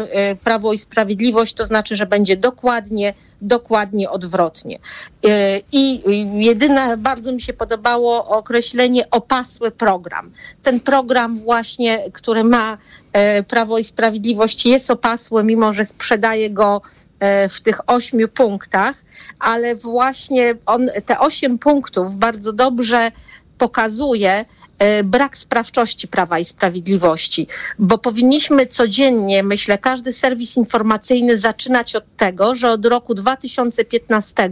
Prawo i Sprawiedliwość, to znaczy, że będzie dokładnie dokładnie odwrotnie. I jedyne, bardzo mi się podobało określenie opasły program. Ten program właśnie, który ma Prawo i Sprawiedliwość jest opasły, mimo że sprzedaje go E, w tych ośmiu punktach, ale właśnie on, te osiem punktów bardzo dobrze pokazuje, E, brak sprawczości Prawa i Sprawiedliwości, bo powinniśmy codziennie, myślę, każdy serwis informacyjny zaczynać od tego, że od roku 2015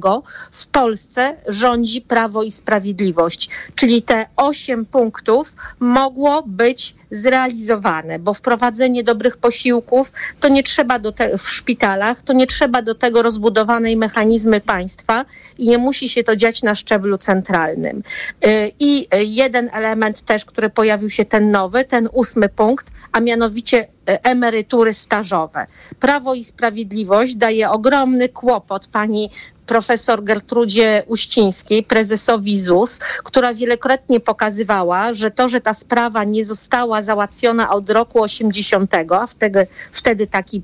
w Polsce rządzi Prawo i Sprawiedliwość, czyli te osiem punktów mogło być zrealizowane, bo wprowadzenie dobrych posiłków to nie trzeba do te, w szpitalach, to nie trzeba do tego rozbudowanej mechanizmy państwa i nie musi się to dziać na szczeblu centralnym. E, I jeden element też, który pojawił się ten nowy, ten ósmy punkt, a mianowicie e, emerytury stażowe. Prawo i Sprawiedliwość daje ogromny kłopot pani profesor Gertrudzie Uścińskiej, prezesowi ZUS, która wielokrotnie pokazywała, że to, że ta sprawa nie została załatwiona od roku 80, a wtedy, wtedy taki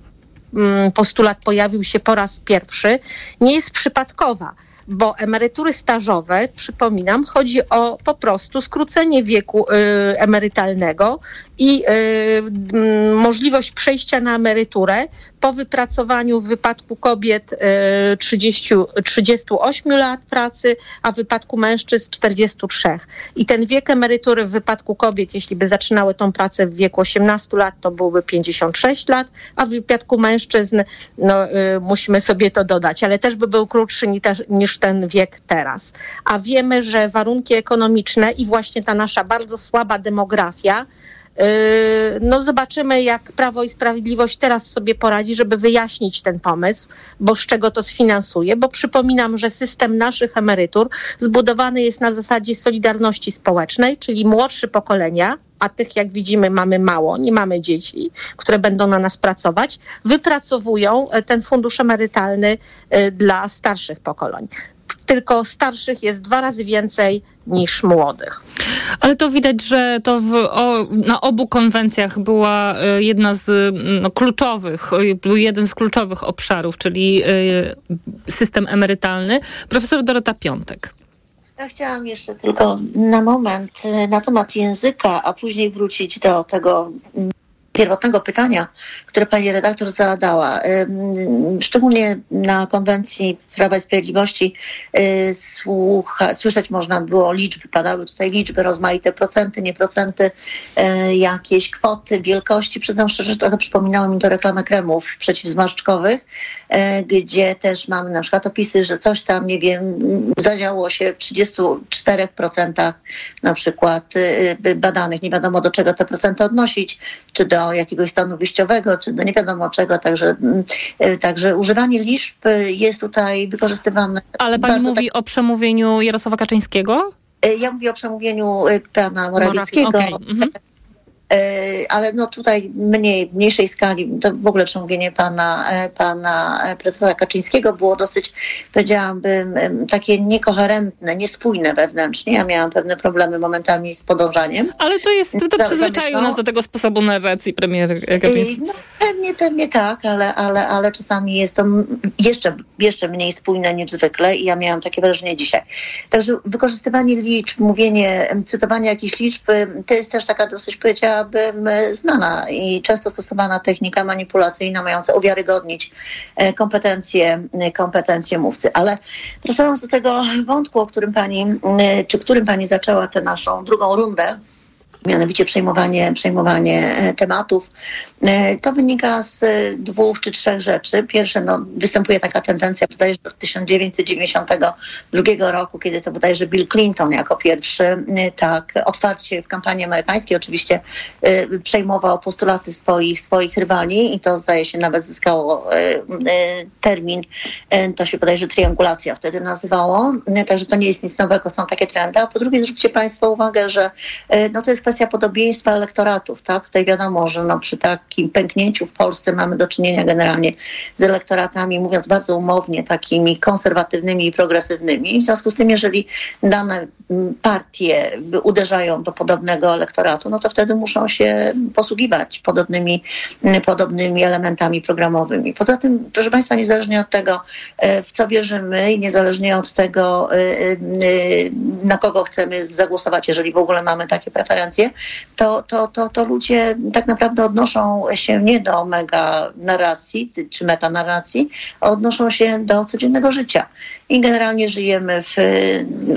mm, postulat pojawił się po raz pierwszy, nie jest przypadkowa bo emerytury stażowe, przypominam, chodzi o po prostu skrócenie wieku y, emerytalnego i y, możliwość przejścia na emeryturę po wypracowaniu w wypadku kobiet 30, y, 38 lat pracy, a w wypadku mężczyzn 43. I ten wiek emerytury w wypadku kobiet, jeśli by zaczynały tą pracę w wieku 18 lat, to byłby 56 lat, a w wypadku mężczyzn no, y, musimy sobie to dodać, ale też by był krótszy niż ten wiek teraz. A wiemy, że warunki ekonomiczne i właśnie ta nasza bardzo słaba demografia, no zobaczymy, jak Prawo i Sprawiedliwość teraz sobie poradzi, żeby wyjaśnić ten pomysł, bo z czego to sfinansuje, bo przypominam, że system naszych emerytur zbudowany jest na zasadzie solidarności społecznej, czyli młodsze pokolenia, a tych, jak widzimy, mamy mało, nie mamy dzieci, które będą na nas pracować, wypracowują e, ten fundusz emerytalny e, dla starszych pokoleń tylko starszych jest dwa razy więcej niż młodych. Ale to widać, że to w, o, na obu konwencjach była e, jedna z no, kluczowych, był jeden z kluczowych obszarów, czyli y, system emerytalny. Profesor Dorota Piątek. Ja chciałam jeszcze tylko na moment na temat języka, a później wrócić do tego pierwotnego pytania, które pani redaktor zadała. Szczególnie na konwencji Prawa i Sprawiedliwości y, słucha, słyszeć można było liczby, padały tutaj liczby, rozmaite procenty, nieprocenty, y, jakieś kwoty, wielkości. Przyznam szczerze, że trochę przypominało mi to reklamę kremów przeciwzmarszczkowych, y, gdzie też mamy na przykład opisy, że coś tam, nie wiem, zadziało się w 34% na przykład badanych. Nie wiadomo do czego te procenty odnosić, czy do do jakiegoś stanu wyjściowego, czy do nie wiadomo czego, także, y, także używanie liczb jest tutaj wykorzystywane. Ale pani mówi tak... o przemówieniu Jarosława Kaczyńskiego? Ja mówię o przemówieniu pana Morawieckiego. Okay. Mhm. E, ale no tutaj mniej, mniejszej skali, to w ogóle przemówienie pana, e, pana prezesa Kaczyńskiego było dosyć, powiedziałabym, takie niekoherentne, niespójne wewnętrznie. Ja miałam pewne problemy momentami z podążaniem. Ale to jest, to, to przyzwyczaił nas do tego sposobu narracji premier Kaczyński. No, pewnie, pewnie tak, ale, ale, ale czasami jest to jeszcze, jeszcze mniej spójne niż zwykle i ja miałam takie wrażenie dzisiaj. Także wykorzystywanie liczb, mówienie, cytowanie jakichś liczb, to jest też taka dosyć, powiedziałabym, powiedziałabym, e, znana i często stosowana technika manipulacyjna, mająca uwiarygodnić e, kompetencje, e, kompetencje mówcy. Ale wracając do tego wątku, o którym pani, czy którym pani zaczęła tę naszą drugą rundę, mianowicie przejmowanie, przejmowanie e, tematów. E, to wynika z e, dwóch czy trzech rzeczy. Pierwsze, no, występuje taka tendencja bodajże od 1992 roku, kiedy to bodajże Bill Clinton jako pierwszy tak otwarcie w kampanii amerykańskiej oczywiście przejmował postulaty swoich, swoich rywali i to zdaje się nawet zyskało termin, to się bodajże triangulacja wtedy nazywało, także to nie jest nic nowego, są takie trendy. A po drugie zwróćcie Państwo uwagę, że no, to jest kwestia kwestia podobieństwa elektoratów. Tak? Tutaj wiadomo, że no, przy takim pęknięciu w Polsce mamy do czynienia generalnie z elektoratami, mówiąc bardzo umownie, takimi konserwatywnymi i progresywnymi. W związku z tym, jeżeli dane mm, partie uderzają do podobnego elektoratu, no to wtedy muszą się posługiwać podobnymi, mm, podobnymi elementami programowymi. Poza tym, proszę Państwa, niezależnie od tego, e, w co wierzymy i niezależnie od tego, e, e, na kogo chcemy zagłosować, jeżeli w ogóle mamy takie preferencje, to, to, to, to ludzie tak naprawdę odnoszą się nie do mega narracji czy metanarracji, a odnoszą się do codziennego życia. I generalnie żyjemy w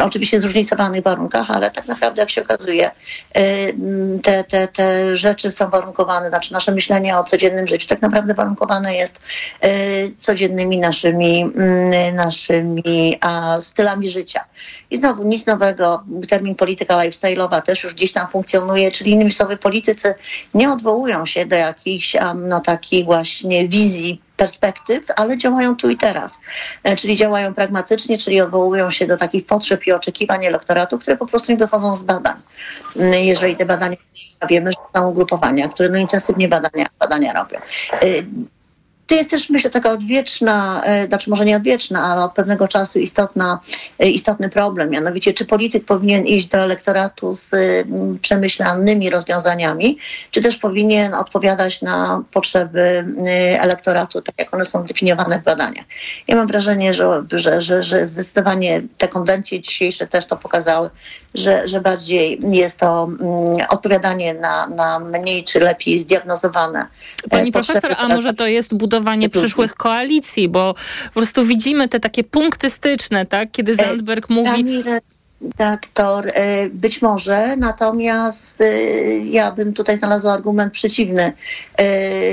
oczywiście zróżnicowanych warunkach, ale tak naprawdę, jak się okazuje, y, te, te, te rzeczy są warunkowane, znaczy nasze myślenie o codziennym życiu tak naprawdę warunkowane jest y, codziennymi naszymi, mm, naszymi a, stylami życia. I znowu nic nowego, termin polityka lifestyle'owa też już gdzieś tam funkcjonuje funkcjonuje, czyli innymi słowy politycy nie odwołują się do jakichś no, takiej właśnie wizji perspektyw, ale działają tu i teraz. E, czyli działają pragmatycznie, czyli odwołują się do takich potrzeb i oczekiwań elektoratu, które po prostu nie wychodzą z badań. Mm, jeżeli te badania wiemy, że są ugrupowania, które no intensywnie badania, badania robią. To jest też, myślę, taka odwieczna, e, znaczy może nie odwieczna, ale od pewnego czasu istotna, e, istotny problem. Mianowicie, czy polityk powinien iść do elektoratu z przemyślanymi rozwiązaniami, czy też powinien odpowiadać na potrzeby elektoratu, tak jak one są definiowane w badaniach. Ja mam wrażenie, że, że, że, że zdecydowanie te konwencje dzisiejsze też to pokazały, że, że bardziej jest to odpowiadanie na, na mniej czy lepiej zdiagnozowane. E, Pani profesor, a może to jest budowa budowanie przyszłych koalicji, bo po prostu widzimy te takie punkty styczne, tak? Kiedy Zandberg mówi... Doktor, e, być może, natomiast e, ja bym tutaj znalazła argument przeciwny e,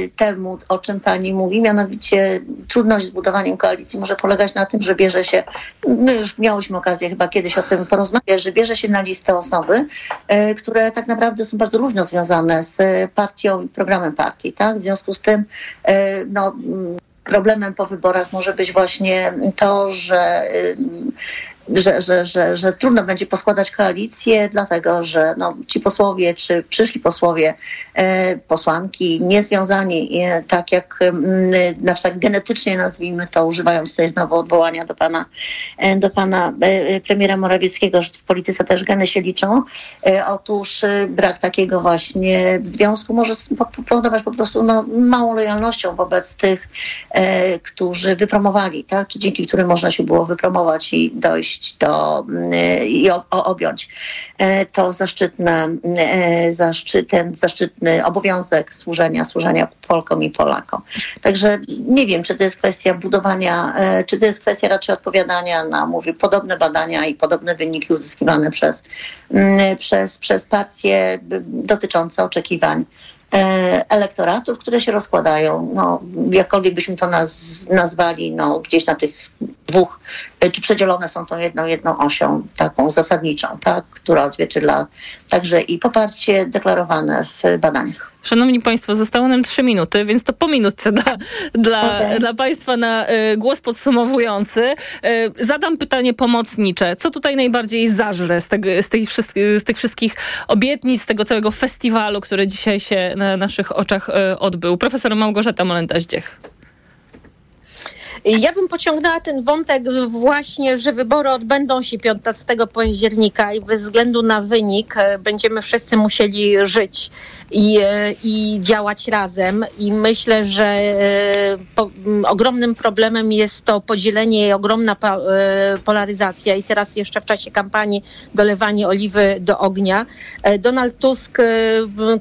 temu, o czym pani mówi, mianowicie trudność z budowaniem koalicji może polegać na tym, że bierze się, my już miałyśmy okazję chyba kiedyś o tym porozmawiać, że bierze się na listę osoby, które tak naprawdę są bardzo luźno związane z partią i programem partii, tak? W związku z tym, no, problemem po wyborach może być właśnie to, że że, że, że, że trudno będzie poskładać koalicję, dlatego że no, ci posłowie, czy przyszli posłowie, e, posłanki niezwiązani e, tak jak na przykład genetycznie nazwijmy to, używając tutaj znowu odwołania do pana, e, do pana e, premiera Morawieckiego, że w polityce też geny się liczą. E, otóż e, brak takiego właśnie związku może powodować po prostu no, małą lojalnością wobec tych, którzy wypromowali, tak? czy dzięki którym można się było wypromować i dojść do, mm, i objąć e, to zaszczytne, e, zaszczyt, ten zaszczytny obowiązek służenia, służenia Polkom i Polakom. Także nie wiem, czy to jest kwestia budowania, e, czy to jest kwestia raczej odpowiadania na, mówię, podobne badania i podobne wyniki uzyskiwane przez, mm, przez, przez partie dotyczące oczekiwań elektoratów, które się rozkładają, no, jakkolwiek byśmy to naz nazwali, no, gdzieś na tych dwóch, e, czy przedzielone są tą jedną, jedną osią taką zasadniczą, tak, która odzwierciedla także i poparcie deklarowane w badaniach. Szanowni Państwo, zostało nam trzy minuty, więc to po minutce dla, dla, okay. dla Państwa na y, głos podsumowujący. Y, zadam pytanie pomocnicze. Co tutaj najbardziej zażre z, tego, z, tych, z tych wszystkich obietnic, z tego całego festiwalu, który dzisiaj się na naszych oczach y, odbył? Profesor Małgorzata Molenta-Zdziech. Ja bym pociągnęła ten wątek właśnie, że wybory odbędą się 15 października i bez względu na wynik e, będziemy wszyscy musieli żyć i, e, i działać razem. I myślę, że e, po, ogromnym problemem jest to podzielenie i ogromna polaryzacja i teraz jeszcze w czasie kampanii dolewanie oliwy do ognia. Donald Tusk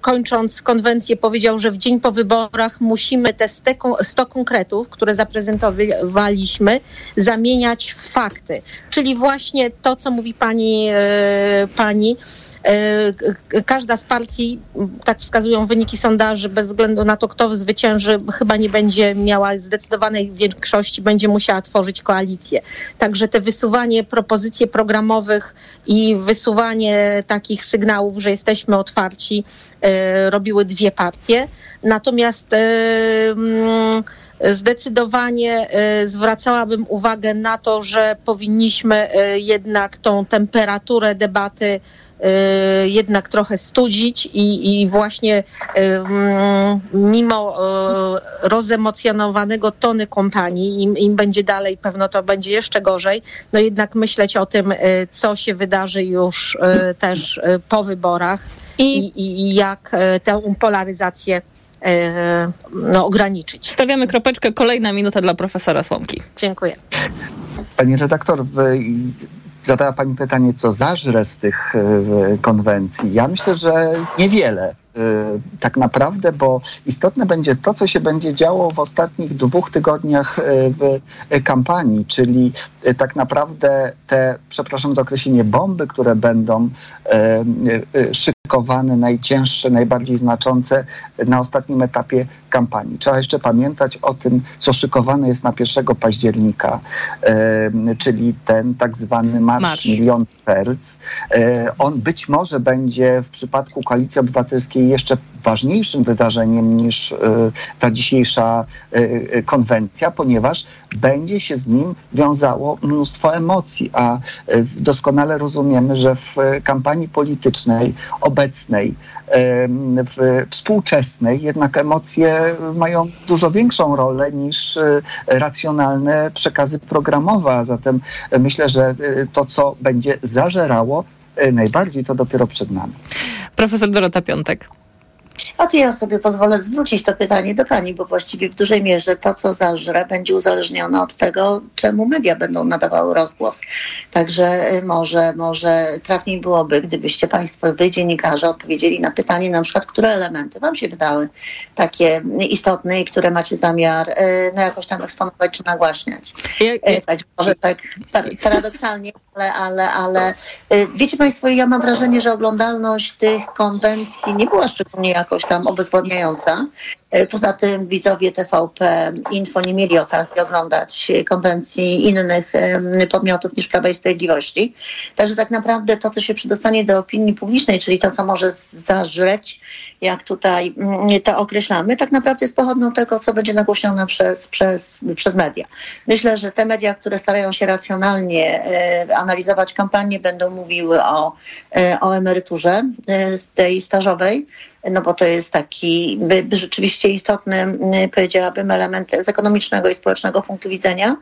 kończąc konwencję powiedział, że w dzień po wyborach musimy te 100 konkretów, które zaprezentowali waliśmy, zamieniać w fakty. Czyli właśnie to, co mówi pani, e, pani e, każda z partii, tak wskazują wyniki sondaży, bez względu na to, kto zwycięży, chyba nie będzie miała zdecydowanej większości, będzie musiała tworzyć koalicję. Także te wysuwanie propozycji programowych i wysuwanie takich sygnałów, że jesteśmy otwarci, e, robiły dwie partie. Natomiast Zdecydowanie y, zwracałabym uwagę na to, że powinniśmy y, jednak tą temperaturę debaty y, jednak trochę studzić i, i właśnie mm, mimo rozemocjonowanego tony kompanii, im, im będzie dalej, pewno to będzie jeszcze gorzej, no jednak myśleć o tym, co się wydarzy już też po wyborach i, i, i jak tę polaryzację no, ograniczyć. Stawiamy kropeczkę. Kolejna minuta dla profesora Słomki. Dziękuję. Pani redaktor, zadała Pani pytanie, co zażre z tych e, konwencji. Ja myślę, że niewiele. Tak naprawdę, bo istotne będzie to, co się będzie działo w ostatnich dwóch tygodniach w kampanii, czyli tak naprawdę te, przepraszam za określenie, bomby, które będą szykowane, najcięższe, najbardziej znaczące na ostatnim etapie kampanii. Trzeba jeszcze pamiętać o tym, co szykowane jest na 1 października, czyli ten tak zwany Marsz, Marsz. Milion Serc. On być może będzie w przypadku Koalicji Obywatelskiej jeszcze ważniejszym wydarzeniem niż e, ta dzisiejsza e, e, konwencja, ponieważ będzie się z nim wiązało mnóstwo emocji, a doskonale rozumiemy, że w kampanii politycznej obecnej, współczesnej, jednak emocje mają dużo większą rolę niż racjonalne przekazy programowe, a zatem myślę, że to, co będzie zażerało, najbardziej to dopiero przed nami. Profesor Dorota Piątek. A to ja sobie pozwolę zwrócić to pytanie do Pani, bo właściwie w dużej mierze to, co zażre, będzie uzależnione od tego, czemu media będą nadawały rozgłos. Także y, może, może trafniej byłoby, gdybyście Państwo, Wy dziennikarze, odpowiedzieli na pytanie na przykład, które elementy Wam się wydały takie istotne i które macie zamiar y, no, jakoś tam eksponować czy nagłaśniać. Ja... Tak, może tak paradoksalnie, ale, ale, ale wiecie Państwo, ja mam wrażenie, że oglądalność tych konwencji nie była szczególnie jakoś tam obezwładniająca. E, poza tym widzowie TVP Info nie mieli okazji oglądać konwencji innych podmiotów niż Prawa i Sprawiedliwości. Także tak naprawdę to, co się przedostanie do opinii publicznej, czyli to, co może zażreć, jak tutaj mm, to określamy, tak naprawdę jest pochodną tego, co będzie nagłośnione przez, przez, przez media. Myślę, że te media, które starają się racjonalnie e, analizować kampanię, będą mówiły o, e, o emeryturze tej stażowej, no bo to jest taki by rzeczywiście istotny, mm, powiedziałabym, element z ekonomicznego i społecznego punktu widzenia.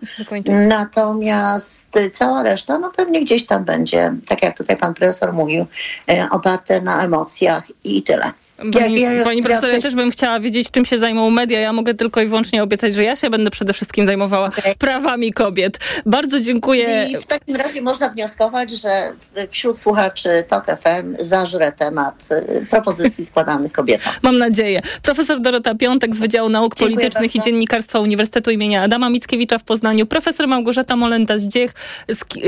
Natomiast cała reszta, no pewnie gdzieś tam będzie, tak jak tutaj pan profesor mówił, e, oparte na emocjach i tyle. Pani, ja, ja, pani profesor, ja też bym chciała wiedzieć, czym się zajmą media. Ja mogę tylko i wyłącznie obiecać, że ja się będę przede wszystkim zajmowała okay. prawami kobiet. Bardzo dziękuję. I w takim razie można wnioskować, że wśród słuchaczy TOK FM zażre temat y, propozycji składanych kobietom. Mam nadzieję. Profesor Dorota Piątek z Wydziału Nauk dziękuję Politycznych bardzo. i Dziennikarstwa Uniwersytetu imienia Adama Mickiewicza w Poznaniu, profesor Małgorzata Molenda-Zdziech,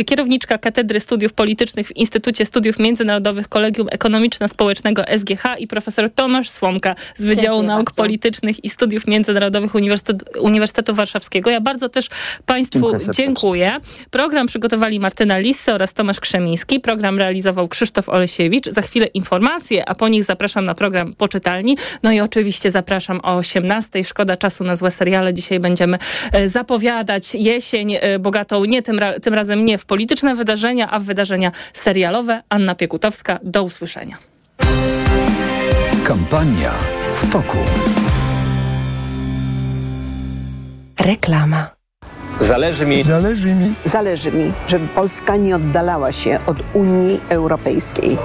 kierowniczka Katedry Studiów Politycznych w Instytucie Studiów Międzynarodowych Kolegium Ekonomiczno-Społecznego SGH i profesor profesor Tomasz Słomka z Wydziału Dziękuję Nauk bardzo. Politycznych i Studiów Międzynarodowych Uniwersytetu, Uniwersytetu Warszawskiego. Ja bardzo też Państwu Dziękuję dziękuję. Program przygotowali Martyna Lisse oraz Tomasz Krzemiński. Program realizował Krzysztof Olesiewicz. Za chwilę informacje, a po nich zapraszam na program Poczytalni. No i oczywiście zapraszam o 18. Szkoda czasu na złe seriale. Dzisiaj będziemy e, zapowiadać jesień e, bogatą, nie tym, ra- tym razem nie w polityczne wydarzenia, a w wydarzenia serialowe. Anna Piekutowska, do usłyszenia. Kampania w toku. Reklama. Zależy mi. Zależy mi. Zależy mi, żeby Polska nie oddalała się od Unii Europejskiej.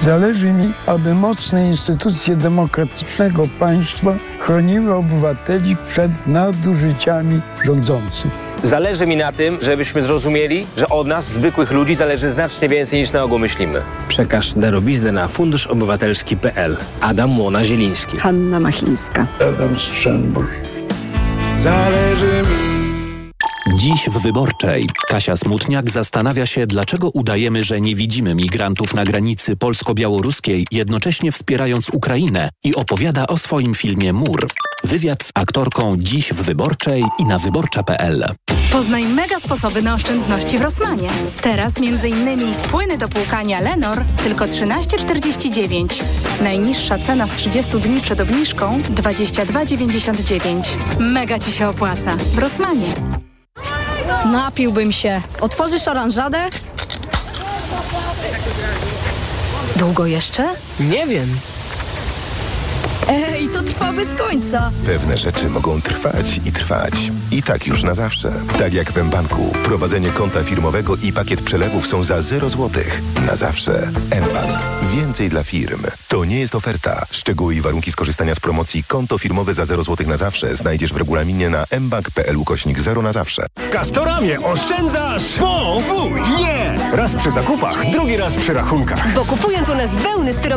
Zależy mi, aby mocne instytucje demokratycznego państwa chroniły obywateli przed nadużyciami rządzących. Zależy mi na tym, żebyśmy zrozumieli, że od nas, zwykłych ludzi, zależy znacznie więcej niż na ogół myślimy. Przekaż darowiznę na funduszobywatelski.pl. Adam Młona-Zieliński. Hanna Machińska. Adam Strzembusz. Zależy mi. Dziś w Wyborczej Kasia Smutniak zastanawia się, dlaczego udajemy, że nie widzimy migrantów na granicy polsko-białoruskiej, jednocześnie wspierając Ukrainę i opowiada o swoim filmie Mur. Wywiad z aktorką dziś w Wyborczej i na wyborcza.pl. Poznaj mega sposoby na oszczędności w Rosmanie. Teraz m.in. płyny do płukania Lenor tylko 13,49. Najniższa cena z 30 dni przed obniżką 22,99. Mega Ci się opłaca. W Rosmanie. Napiłbym się. Otworzysz oranżadę? Długo jeszcze? Nie wiem. Ej, to trwa bez końca. Pewne rzeczy mogą trwać i trwać. I tak już na zawsze. Tak jak w mBanku. Prowadzenie konta firmowego i pakiet przelewów są za 0 zł. Na zawsze. mBank. Więcej dla firm. To nie jest oferta. Szczegóły i warunki skorzystania z promocji konto firmowe za 0 zł na zawsze znajdziesz w regulaminie na mbank.pl ukośnik 0 na zawsze. W Castoramie oszczędzasz! Bo wuj, nie! Raz przy zakupach, drugi raz przy rachunkach. Bo kupując u nas wełny styropianu